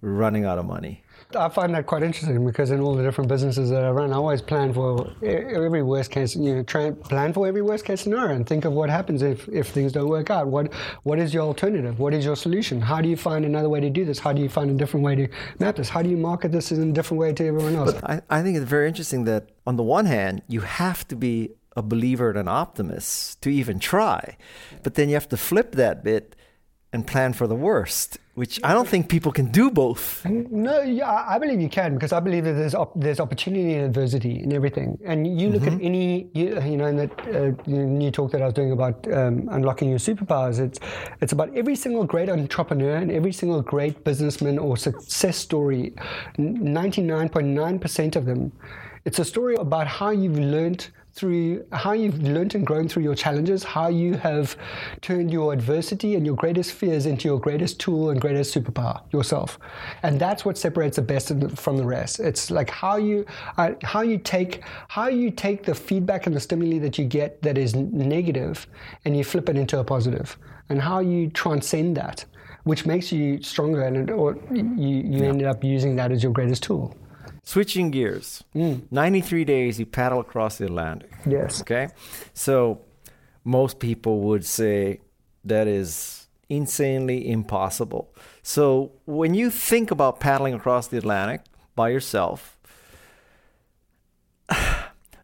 we're running out of money. I find that quite interesting because in all the different businesses that I run, I always plan for every worst case. You know, try plan for every worst case scenario and think of what happens if, if things don't work out. What what is your alternative? What is your solution? How do you find another way to do this? How do you find a different way to map this? How do you market this in a different way to everyone else? I, I think it's very interesting that on the one hand, you have to be a believer and an optimist to even try. But then you have to flip that bit and plan for the worst, which I don't think people can do both. No, yeah, I believe you can because I believe that there's op- there's opportunity and adversity in everything. And you look at any, you, you know, in that uh, new talk that I was doing about um, unlocking your superpowers. It's it's about every single great entrepreneur and every single great businessman or success story. Ninety nine point nine percent of them, it's a story about how you've learned through how you've learned and grown through your challenges, how you have turned your adversity and your greatest fears into your greatest tool and greatest superpower, yourself. And that's what separates the best from the rest. It's like how you uh, how you take how you take the feedback and the stimuli that you get that is negative, and you flip it into a positive, and how you transcend that, which makes you stronger, and or you you ended up using that as your greatest tool. Switching gears, mm. 93 days you paddle across the Atlantic. Yes. Okay. So most people would say that is insanely impossible. So when you think about paddling across the Atlantic by yourself, <sighs>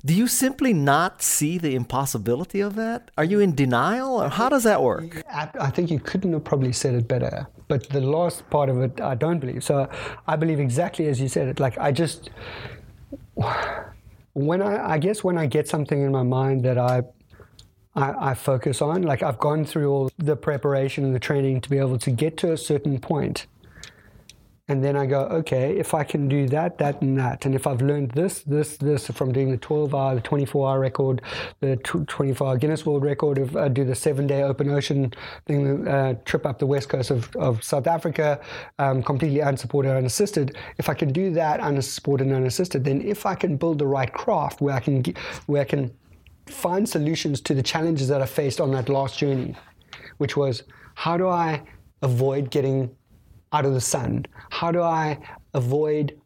do you simply not see the impossibility of that? Are you in denial or how does that work? I, I think you couldn't have probably said it better. But the last part of it, I don't believe. So I believe exactly as you said it. Like I just, when I, I guess when I get something in my mind that I, I, I focus on, like I've gone through all the preparation and the training to be able to get to a certain point. And then I go, okay, if I can do that, that, and that, and if I've learned this, this, this from doing the 12 hour, the 24 hour record, the 24 hour Guinness World Record, if I do the seven day open ocean thing, uh, trip up the west coast of, of South Africa, um, completely unsupported, and unassisted, if I can do that unsupported and unassisted, then if I can build the right craft where I can, ge- where I can find solutions to the challenges that I faced on that last journey, which was how do I avoid getting out of the sun? How do I avoid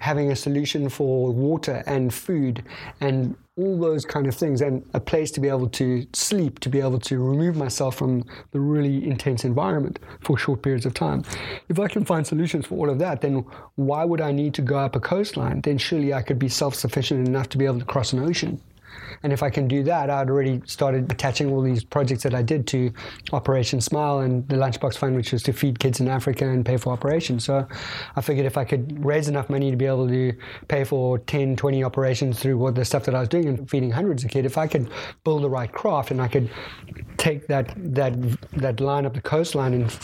having a solution for water and food and all those kind of things and a place to be able to sleep, to be able to remove myself from the really intense environment for short periods of time. If I can find solutions for all of that, then why would I need to go up a coastline? Then surely I could be self sufficient enough to be able to cross an ocean. And if I can do that, I'd already started attaching all these projects that I did to Operation Smile and the Lunchbox Fund, which was to feed kids in Africa and pay for operations. So I figured if I could raise enough money to be able to pay for 10, 20 operations through what the stuff that I was doing and feeding hundreds of kids, if I could build the right craft and I could take that that that line up the coastline and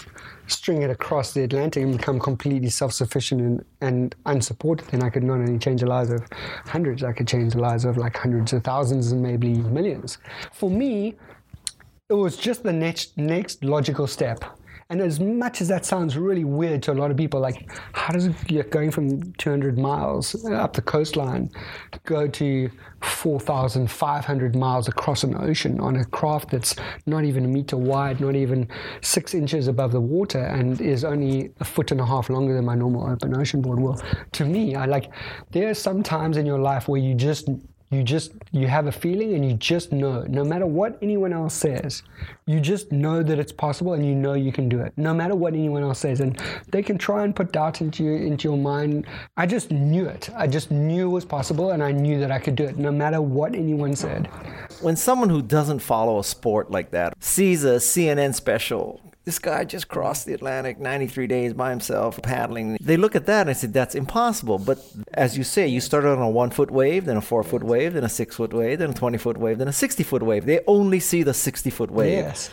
string it across the Atlantic and become completely self-sufficient and, and unsupported, then I could not only change the lives of hundreds, I could change the lives of like hundreds of thousands and maybe millions. For me, it was just the next next logical step. And as much as that sounds really weird to a lot of people, like how does it going from 200 miles up the coastline to go to 4,500 miles across an ocean on a craft that's not even a meter wide, not even six inches above the water, and is only a foot and a half longer than my normal open ocean board? Well, to me, I like there are some times in your life where you just you just you have a feeling and you just know. No matter what anyone else says you just know that it's possible and you know you can do it. No matter what anyone else says. And they can try and put doubt into you, into your mind. I just knew it. I just knew it was possible and i knew that i could do it no matter what anyone said. When someone who doesn't follow a sport like that sees a cnn special this guy just crossed the Atlantic 93 days by himself paddling. They look at that and say, that's impossible. But as you say, you started on a one foot wave, then a four foot wave, then a six foot wave, then a 20 foot wave, then a 60 foot wave. They only see the 60 foot wave. yes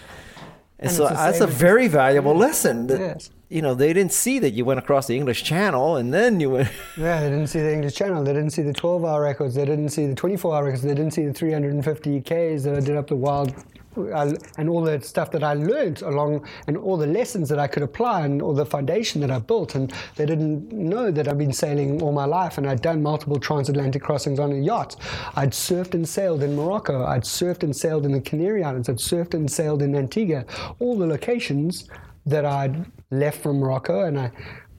And, And so that's a very valuable lesson. That, Yes. You know, they didn't see that you went across the English Channel and then you went. <laughs> Yeah, they didn't see the English channel. They didn't see the 12 hour records. They didn't see the 24 hour records. They didn't see the 350 Ks that I did up the wild. And all the stuff that I learned along, and all the lessons that I could apply, and all the foundation that I built. And they didn't know that I've been sailing all my life, and I'd done multiple transatlantic crossings on a yacht. I'd surfed and sailed in Morocco. I'd surfed and sailed in the Canary Islands. I'd surfed and sailed in Antigua. All the locations that I'd left from Morocco, and I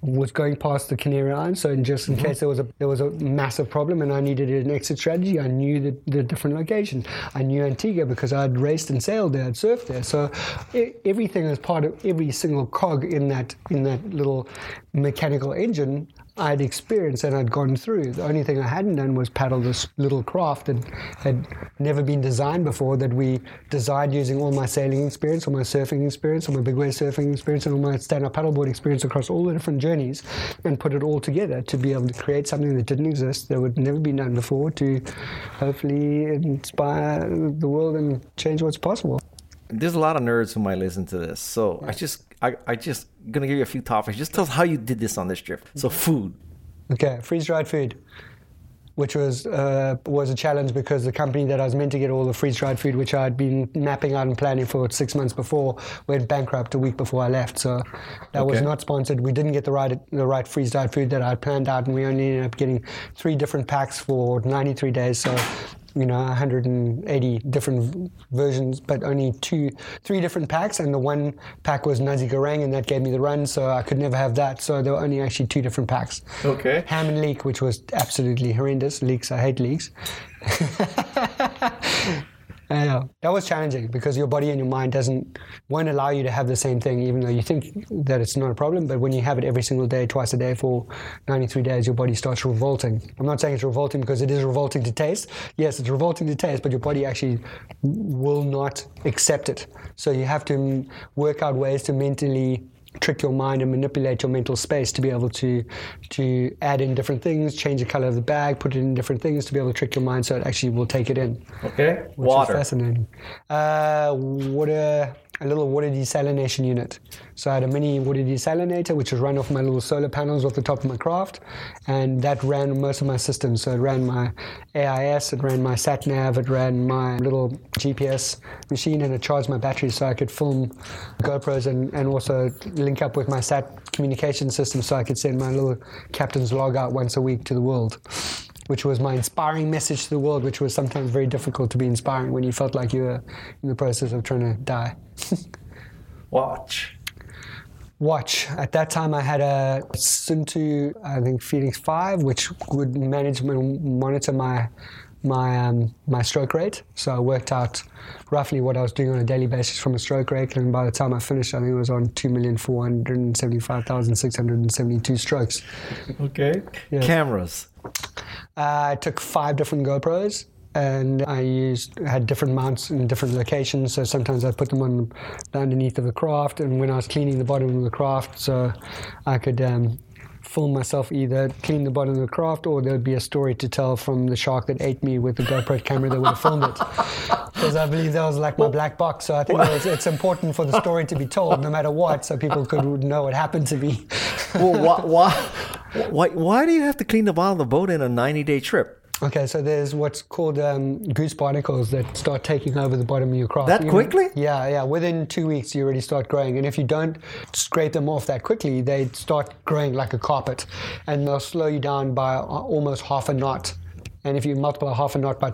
was going past the Canary Islands. So, in just in mm-hmm. case there was a there was a massive problem and I needed an exit strategy, I knew the, the different locations. I knew Antigua because I'd raced and sailed there, I'd surfed there. So, e- everything is part of every single cog in that in that little mechanical engine. I'd experienced and I'd gone through. The only thing I hadn't done was paddle this little craft that had never been designed before. That we designed using all my sailing experience, all my surfing experience, all my big wave surfing experience, and all my stand-up paddleboard experience across all the different journeys, and put it all together to be able to create something that didn't exist, that would never been done before, to hopefully inspire the world and change what's possible. There's a lot of nerds who might listen to this. So I just, I, I just gonna give you a few topics. Just tell us how you did this on this trip. So food. Okay, freeze dried food, which was uh, was a challenge because the company that I was meant to get all the freeze dried food, which I had been mapping out and planning for six months before, went bankrupt a week before I left. So that was not sponsored. We didn't get the right the right freeze dried food that I had planned out, and we only ended up getting three different packs for 93 days. So. You know, 180 different versions, but only two, three different packs, and the one pack was Nasi Goreng, and that gave me the run, so I could never have that. So there were only actually two different packs Okay. ham and leek, which was absolutely horrendous. Leeks, I hate leeks. <laughs> Know. That was challenging because your body and your mind doesn't won't allow you to have the same thing, even though you think that it's not a problem. But when you have it every single day, twice a day for 93 days, your body starts revolting. I'm not saying it's revolting because it is revolting to taste. Yes, it's revolting to taste, but your body actually will not accept it. So you have to work out ways to mentally trick your mind and manipulate your mental space to be able to to add in different things, change the color of the bag, put it in different things to be able to trick your mind so it actually will take it in. Okay. Which is fascinating. Uh, water, a little water desalination unit. So I had a mini water desalinator, which was run off my little solar panels off the top of my craft, and that ran most of my systems. So it ran my AIS, it ran my sat nav, it ran my little GPS machine, and it charged my battery so I could film GoPros and, and also link up with my sat communication system so I could send my little captain's log out once a week to the world which was my inspiring message to the world, which was sometimes very difficult to be inspiring when you felt like you were in the process of trying to die. <laughs> Watch. Watch. At that time, I had a Suunto, I think Phoenix 5, which would manage and monitor my my um, my stroke rate. So I worked out roughly what I was doing on a daily basis from a stroke rate, and by the time I finished, I think it was on two million four hundred seventy-five thousand six hundred seventy-two strokes. Okay. Yeah. Cameras. Uh, I took five different GoPros. and I used had different mounts in different locations. So sometimes I put them on the underneath of the craft, and when I was cleaning the bottom of the craft, so I could um, film myself either clean the bottom of the craft or there would be a story to tell from the shark that ate me with the GoPro camera that would have filmed it. <laughs> Because I believe that was like my black box. So I think it was, it's important for the story to be told no matter what so people could know what happened to me. well, why, why, <laughs> why, why do you have to clean the bottom of the boat in a 90 day trip? Okay, so there's what's called um, goose barnacles that start taking over the bottom of your craft. That Even- quickly? Yeah, yeah. Within two weeks, you already start growing, and if you don't scrape them off that quickly, they start growing like a carpet, and they'll slow you down by almost half a knot. And if you multiply half a knot by,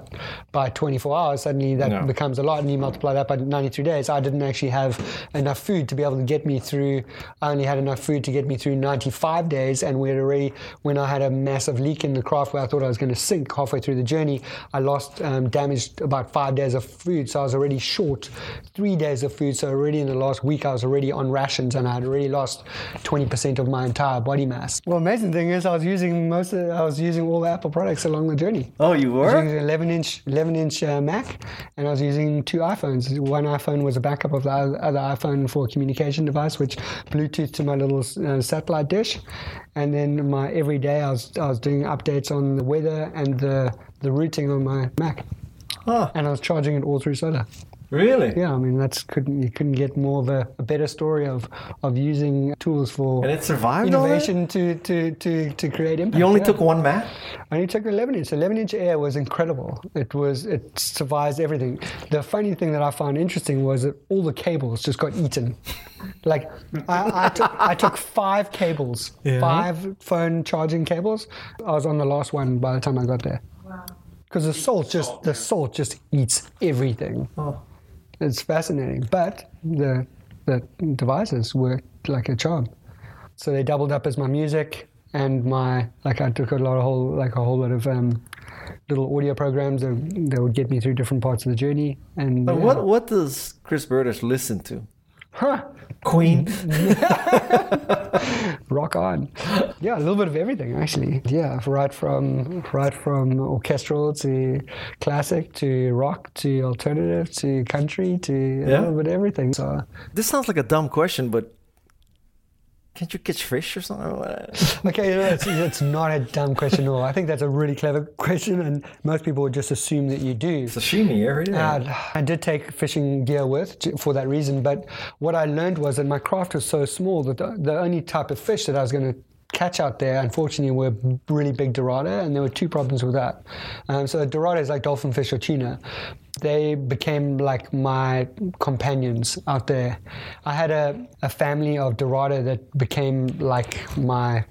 by 24 hours, suddenly that Yeah. becomes a lot. And you multiply that by 93 days. I didn't actually have enough food to be able to get me through. I only had enough food to get me through 95 days. And we had already, when I had a massive leak in the craft where I thought I was going to sink halfway through the journey, I lost, um, damaged about five days of food. So I was already short three days of food. So already in the last week, I was already on rations and I had already lost 20% of my entire body mass. Well, amazing thing is, I was using most of, I was using all the Apple products along the journey. Oh, you I was were? using an 11 inch 11 inch uh, Mac, and I was using two iPhones. One iPhone was a backup of the other iPhone for a communication device, which Bluetooth to my little uh, satellite dish, and then my every day I was I was doing updates on the weather and the the routing on my Mac, Huh. and I was charging it all through solar. Really? Yeah, I mean that's couldn't you couldn't get more of a, a better story of of using tools for And it survived all innovation to, to, to, to create impact. You only yeah. took one Mac? I only took 11 inch. 11 inch air was incredible. It was it survives everything. The funny thing that I found interesting was that all the cables just got eaten. Like I, I took I took five cables, five phone charging cables. I was on the last one by the time I got there. Because the salt just the salt just eats everything. Oh. It's fascinating, but the the devices worked like a charm. So they doubled up as my music and my like I took a lot of whole like a whole lot of um, little audio programs that, that would get me through different parts of the journey. And But yeah. what, what does Chris Bertish listen to? Huh. Queen. <laughs> rock on. Yeah, a little bit of everything actually. Yeah, right from right from orchestral to classic to rock to alternative to country to a Yeah. little bit of everything. So This sounds like a dumb question, but can't you catch fish or something? <laughs> Okay, no, it's, it's not a dumb question at all. I think that's a really clever <laughs> question, and most people would just assume that you do. Sashimi every day. Uh, I did take fishing gear with for that reason, but what I learned was that my craft was so small that the, the only type of fish that I was going to catch out there, unfortunately, were really big dorada, and there were two problems with that. Um, so dorada is like dolphin fish or tuna. They became like my companions out there. I had a, a family of dorada that became like my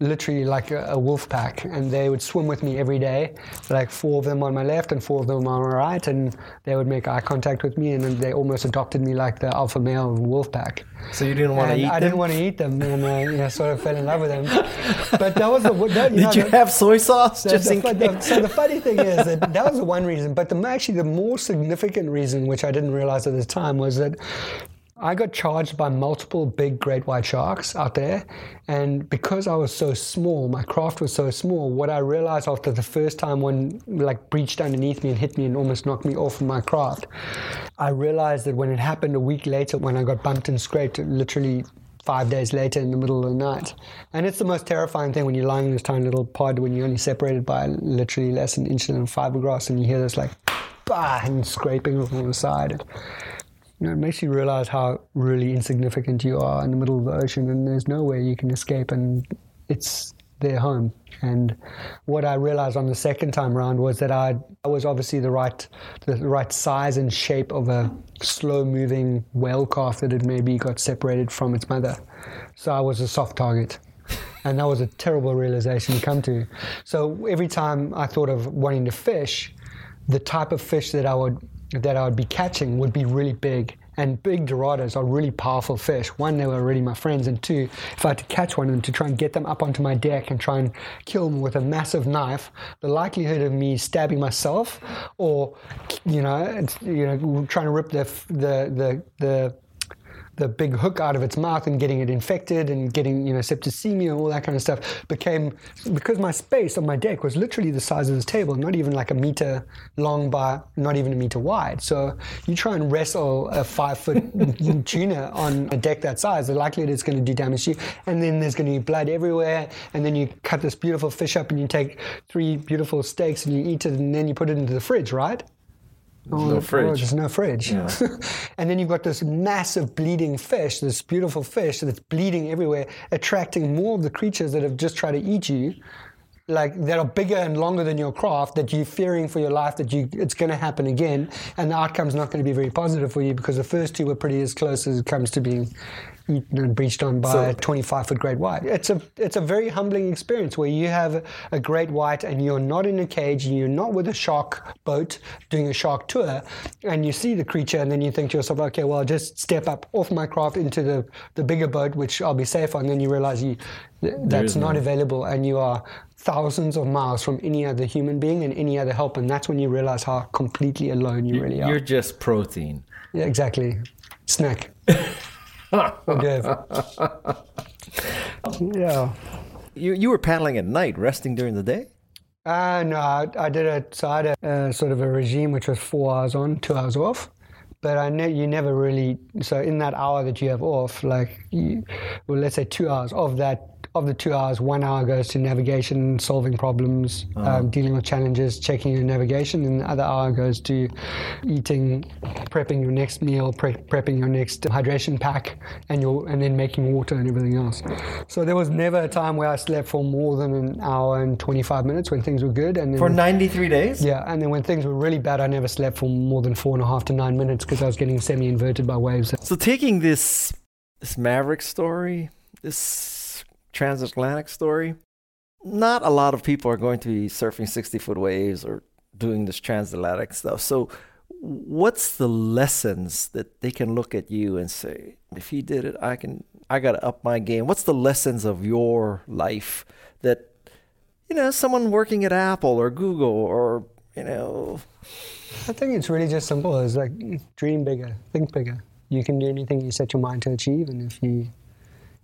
literally like a, a wolf pack and they would swim with me every day like four of them on my left and four of them on my right and they would make eye contact with me and then they almost adopted me like the alpha male of the wolf pack so you didn't want to eat I them? didn't want to eat them and I you know, sort of fell in love with them <laughs> but that was the that, you Did know, you the- have soy sauce the- just the in case? so the funny thing is that that was the one reason, but the actually the more significant reason, which I didn't realize at the time, was that I got charged by multiple big great white sharks out there, and because I was so small, my craft was so small. What I realized after the first time one like breached underneath me and hit me and almost knocked me off of my craft, I realized that when it happened a week later, when I got bumped and scraped, literally five days later in the middle of the night. And it's the most terrifying thing when you're lying in this tiny little pod when you're only separated by literally less than an inch of fiberglass and you hear this like bah and scraping on the side. You know, it makes you realize how really insignificant you are in the middle of the ocean and there's nowhere you can escape and it's their home. And what I realized on the second time round was that I, I was obviously the right the right size and shape of a slow moving whale calf that had maybe got separated from its mother. So I was a soft target. And that was a terrible realization to come to. So every time I thought of wanting to fish, the type of fish that I would that I would be catching would be really big. And big dorados are really powerful fish. One, they were already my friends, and two, if I had to catch one and to try and get them up onto my deck and try and kill them with a massive knife, the likelihood of me stabbing myself, or you know, you know, trying to rip the the the the the big hook out of its mouth and getting it infected and getting you know septicemia and all that kind of stuff became because my space on my deck was literally the size of this table, not even like a meter long by not even a meter wide. So you try and wrestle a five foot <laughs> tuna on a deck that size, the likelihood it's going to do damage to you, and then there's going to be blood everywhere, and then you cut this beautiful fish up and you take three beautiful steaks and you eat it, and then you put it into the fridge, right? Oh, no fridge. Oh, there's no fridge. Yeah. <laughs> and then you've got this massive bleeding fish, this beautiful fish that's bleeding everywhere, attracting more of the creatures that have just tried to eat you, like that are bigger and longer than your craft, that you're fearing for your life that you it's going to happen again, and the outcome's not going to be very positive for you because the first two were pretty as close as it comes to being eaten and breached on by so, a 25 foot great white. It's a it's a very humbling experience where you have a great white and you're not in a cage and you're not with a shark boat doing a shark tour and you see the creature and then you think to yourself, okay, well, I'll just step up off my craft into the, the bigger boat, which I'll be safe on. And then you realize you that's not no. available and you are thousands of miles from any other human being and any other help. And that's when you realize how completely alone you, you really are. You're just protein. Yeah, exactly. Snack. <laughs> okay. yeah. You you were paddling at night, resting during the day. Uh, no, I, I did a so I had a, uh, sort of a regime which was four hours on, two hours off. But I ne- you never really so in that hour that you have off, like you, well, let's say two hours of that of the two hours, one hour goes to navigation, solving problems, uh-huh. um, dealing with challenges, checking your navigation, and the other hour goes to eating, prepping your next meal, pre- prepping your next hydration pack, and your and then making water and everything else. So there was never a time where I slept for more than an hour and 25 minutes when things were good. And for 93 days. Yeah, and then when things were really bad, I never slept for more than four and a half to nine minutes because I was getting semi-inverted by waves. So taking this this Maverick story, this transatlantic story, not a lot of people are going to be surfing 60 foot waves or doing this transatlantic stuff. So, what's the lessons that they can look at you and say, if he did it, I can, I got to up my game? What's the lessons of your life that, you know, someone working at Apple or Google or, you know, I think it's really just simple. It's like dream bigger, think bigger. You can do anything you set your mind to achieve, and if you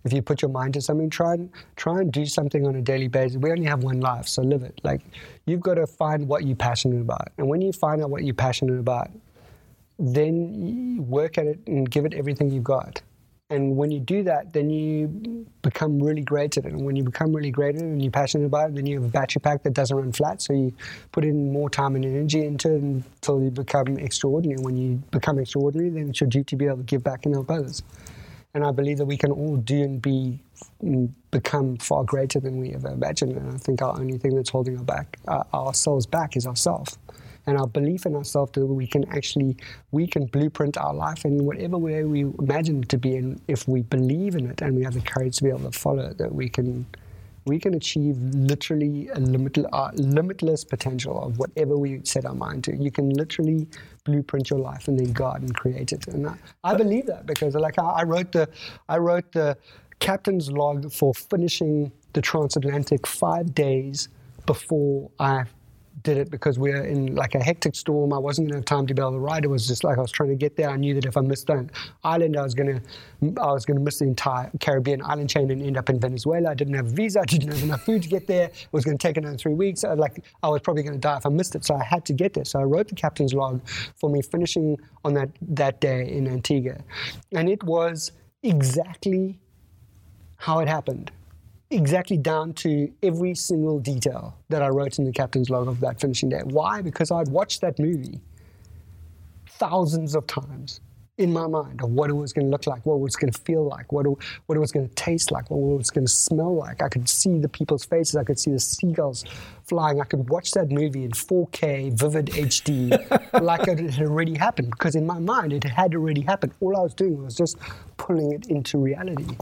if you put your mind to something, try and try and do something on a daily basis. We only have one life, so live it. Like you've got to find what you're passionate about, and when you find out what you're passionate about, then work at it and give it everything you've got. And when you do that, then you become really great at it. And when you become really great at it and you're passionate about it, then you have a battery pack that doesn't run flat. So you put in more time and energy into it until you become extraordinary. When you become extraordinary, then it's your duty to be able to give back and help others. And I believe that we can all do and be mm, become far greater than we ever imagined. And I think our only thing that's holding our back, uh, ourselves back, is ourselves. And our belief in ourselves that we can actually, we can blueprint our life in whatever way we imagine it to be. And if we believe in it and we have the courage to be able to follow it, that we can we can achieve literally a limitless, uh, limitless potential of whatever we set our mind to. You can literally blueprint your life and then God and create it. And I, I believe that because like I, I wrote the I wrote the captain's log for finishing the transatlantic five days before I did it because we are in like a hectic storm. I wasn't going to have time to be able to ride. It was just like I was trying to get there. I knew that if I missed an island, I was going to I was going to miss the entire Caribbean island chain and end up in Venezuela. I didn't have a visa. I didn't have enough food to get there. It was going to take another three weeks. I, like I was probably going to die if I missed it. So I had to get there. So I wrote the captain's log for me finishing on that that day in Antigua, and it was exactly how it happened exactly down to every single detail that I wrote in the captain's log of that finishing day. Why? Because I'd watched that movie thousands of times in my mind of what it was going to look like, what it was going to feel like, what it, what it was going to taste like, what it was going to smell like. I could see the people's faces. I could see the seagulls flying. I could watch that movie in 4K, vivid HD, <laughs> like it had already happened. Because in my mind, it had already happened. All I was doing was just pulling it into reality.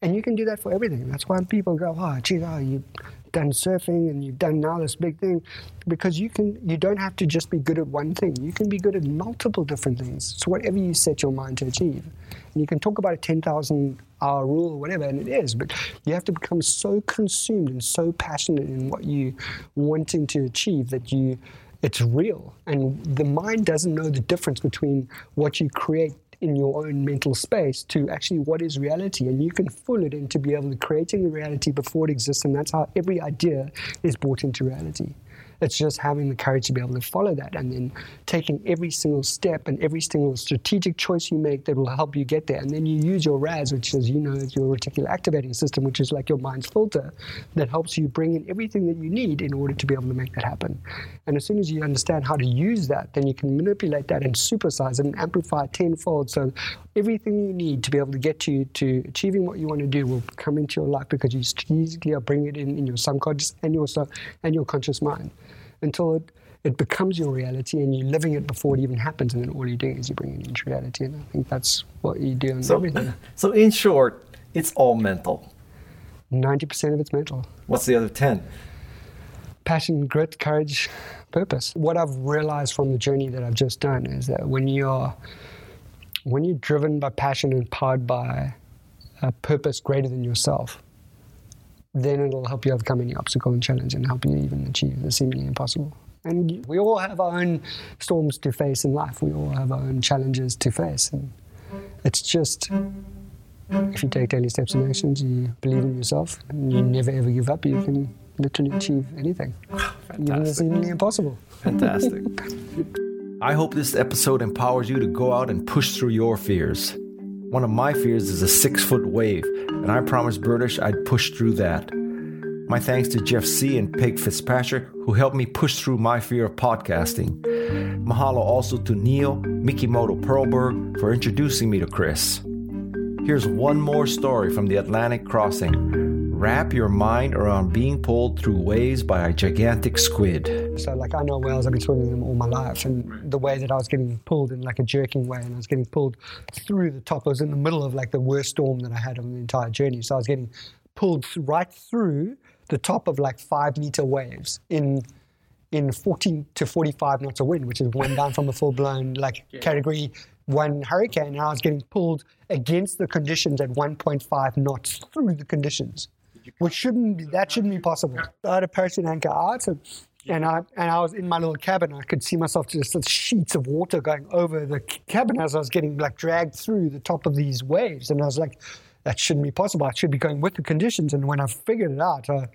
And you can do that for everything. That's why people go, oh, gee, oh, you've done surfing and you've done now this big thing. Because you can you don't have to just be good at one thing. You can be good at multiple different things. So whatever you set your mind to achieve. And you can talk about a 10,000 hour rule or whatever, and it is, but you have to become so consumed and so passionate in what you wanting to achieve that you it's real. And the mind doesn't know the difference between what you create in your own mental space to actually what is reality. And you can fool it into be able to creating a reality before it exists. And that's how every idea is brought into reality. It's just having the courage to be able to follow that and then taking every single step and every single strategic choice you make that will help you get there. And then you use your RAS, which is, you know, your reticular activating system, which is like your mind's filter that helps you bring in everything that you need in order to be able to make that happen. And as soon as you understand how to use that, then you can manipulate that and supersize it and amplify it tenfold. So everything you need to be able to get to, to achieving what you want to do will come into your life because you strategically are bringing it in in your subconscious and your, and your conscious mind until it, it becomes your reality and you're living it before it even happens. And then all you're doing is you bring it into reality. And I think that's what you do in so, everything. So, in short, it's all mental. 90% of it's mental. What's the other 10? Passion, grit, courage, purpose. What I've realized from the journey that I've just done is that when you're when you're driven by passion and powered by a purpose greater than yourself, then it'll help you overcome any obstacle and challenge and help you even achieve the seemingly impossible. And we all have our own storms to face in life. We all have our own challenges to face. And it's just if you take daily steps and actions, you believe in yourself, and you never ever give up, you can literally achieve anything, Fantastic. even the seemingly impossible. Fantastic. <laughs> I hope this episode empowers you to go out and push through your fears. One of my fears is a six foot wave, and I promised Bertish I'd push through that. My thanks to Jeff Sieh and Peg Fitzpatrick, who helped me push through my fear of podcasting. Mahalo also to Neil, Mikimoto Perlberg, for introducing me to Chris. Here's one more story from the Atlantic crossing. Wrap your mind around being pulled through waves by a gigantic squid. So, like, I know whales, I've been swimming them all my life, and the way that I was getting pulled in like a jerking way, and I was getting pulled through the top. I was in the middle of like the worst storm that I had on the entire journey. So, I was getting pulled right through the top of like five meter waves in in 40 to 45 knots of wind, which is one down from a full blown like yeah. category one hurricane. And I was getting pulled against the conditions at 1.5 knots through the conditions which shouldn't be, that shouldn't be possible. I had a parachute anchor out, and, and I and I was in my little cabin. I could see myself just sheets of water going over the cabin as I was getting like dragged through the top of these waves, and I was like, that shouldn't be possible. I should be going with the conditions. And when I figured it out, I,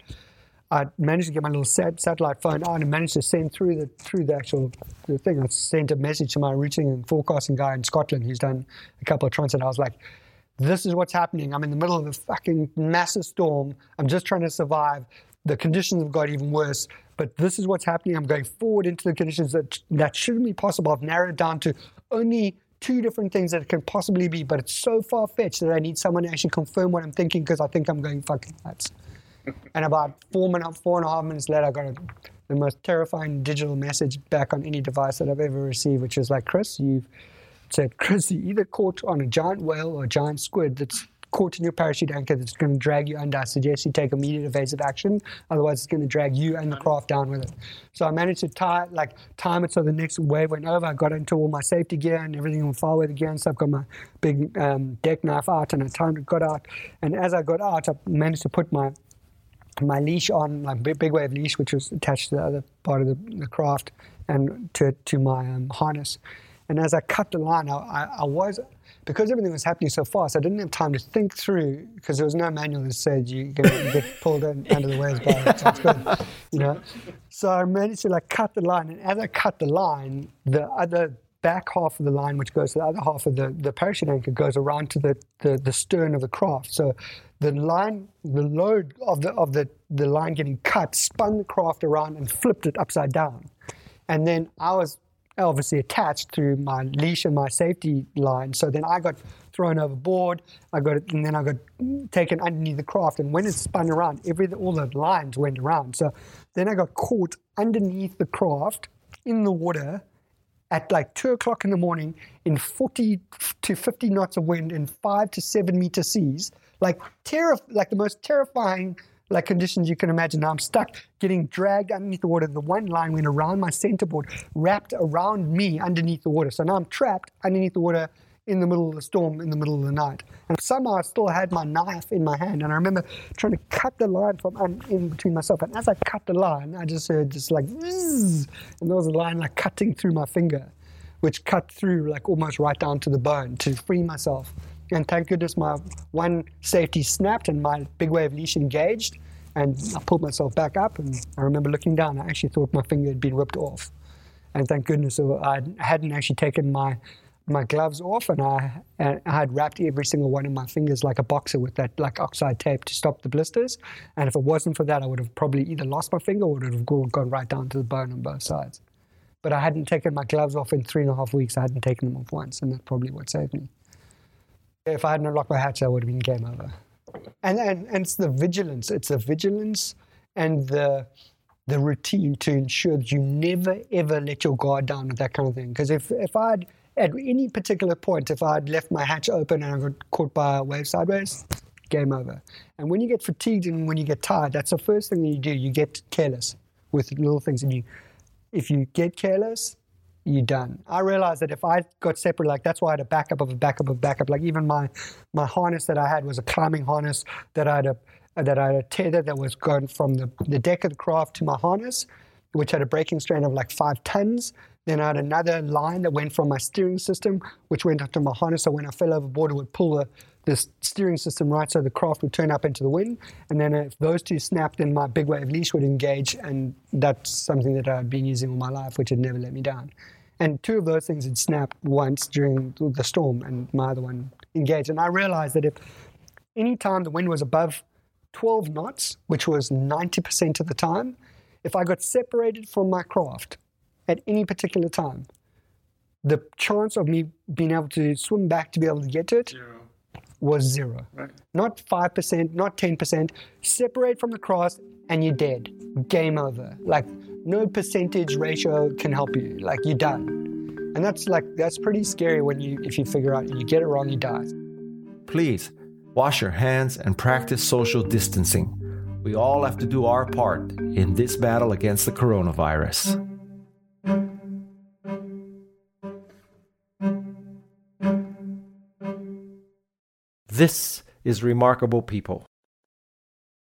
I managed to get my little sat- satellite phone on and managed to send through the through the actual the thing. I sent a message to my routing and forecasting guy in Scotland who's done a couple of transits. I was like, this is what's happening. I'm in the middle of a fucking massive storm. I'm just trying to survive. The conditions have got even worse, but this is what's happening. I'm going forward into the conditions that that shouldn't be possible. I've narrowed down to only two different things that it can possibly be, but it's so far fetched that I need someone to actually confirm what I'm thinking because I think I'm going fucking nuts. <laughs> and about four minutes, four and a half minutes later, I got a, the most terrifying digital message back on any device that I've ever received, which is like, Chris, you've said, Chris, you either caught on a giant whale or a giant squid that's caught in your parachute anchor that's going to drag you under. I suggest you take immediate evasive action. Otherwise, it's going to drag you and the craft down with it. So I managed to tie, like, time it so the next wave went over. I got into all my safety gear and everything on gear and stuff. Got my big um, deck knife out and I timed it, got out. And as I got out, I managed to put my my leash on, my big, big wave leash, which was attached to the other part of the, the craft, and to to my um, harness. And as I cut the line, I, I, I, was, because everything was happening so fast, I didn't have time to think through, because there was no manual that said you get pulled in, under the waves by you know? So I managed to like cut the line. And as I cut the line, the other back half of the line, which goes to the other half of the, the parachute anchor, goes around to the, the, the stern of the craft. So the line, the load of the, of the, the line getting cut spun the craft around and flipped it upside down. And then I was obviously attached through my leash and my safety line. So then I got thrown overboard. I got it, and then I got taken underneath the craft. And when it spun around, every all the lines went around. So then I got caught underneath the craft in the water at like two o'clock in the morning in 40 to 50 knots of wind in five to seven meter seas. Like terror, like the most terrifying like conditions you can imagine. Now I'm stuck getting dragged underneath the water. The one line went around my centerboard, wrapped around me underneath the water. So now I'm trapped underneath the water in the middle of the storm in the middle of the night. And somehow I still had my knife in my hand. And I remember trying to cut the line from in between myself. And as I cut the line, I just heard just like, and there was a line like cutting through my finger which cut through like almost right down to the bone to free myself. And thank goodness my one safety snapped and my big wave leash engaged. And I pulled myself back up. And I remember looking down, I actually thought my finger had been ripped off. And thank goodness I hadn't actually taken my my gloves off and I, and I had wrapped every single one of my fingers like a boxer with that like oxide tape to stop the blisters. And if it wasn't for that, I would have probably either lost my finger or it would have gone right down to the bone on both sides. But I hadn't taken my gloves off in three and a half weeks. I hadn't taken them off once, and that's probably what saved me. If I hadn't unlocked my hatch, I would have been game over. And, and, and it's the vigilance. It's the vigilance and the the routine to ensure that you never ever let your guard down with that kind of thing. Because if if I'd at any particular point, if I'd left my hatch open and I got caught by a wave sideways, game over. And when you get fatigued and when you get tired, that's the first thing that you do. You get careless with little things, and you if you get careless, you're done. I realized that if I got separate, like that's why I had a backup of a backup of a backup. Like even my my harness that I had was a climbing harness that I had a that I had a tether that was going from the, the deck of the craft to my harness, which had a braking strain of like five tons. Then I had another line that went from my steering system, which went up to my harness. So when I fell overboard, it would pull the, the steering system right so the craft would turn up into the wind. And then if those two snapped, then my big wave leash would engage. And that's something that I'd been using all my life, which had never let me down. And two of those things had snapped once during the storm, and my other one engaged. And I realized that if any time the wind was above 12 knots, which was 90% of the time, if I got separated from my craft at any particular time, the chance of me being able to swim back to be able to get to it zero. Was zero. Right. Not 5%, not 10%. Separate from the cross and you're dead. Game over. Like no percentage ratio can help you. Like you're done. And that's like that's pretty scary when you if you figure out you get it wrong, you die. Please wash your hands and practice social distancing. We all have to do our part in this battle against the coronavirus. This is Remarkable People.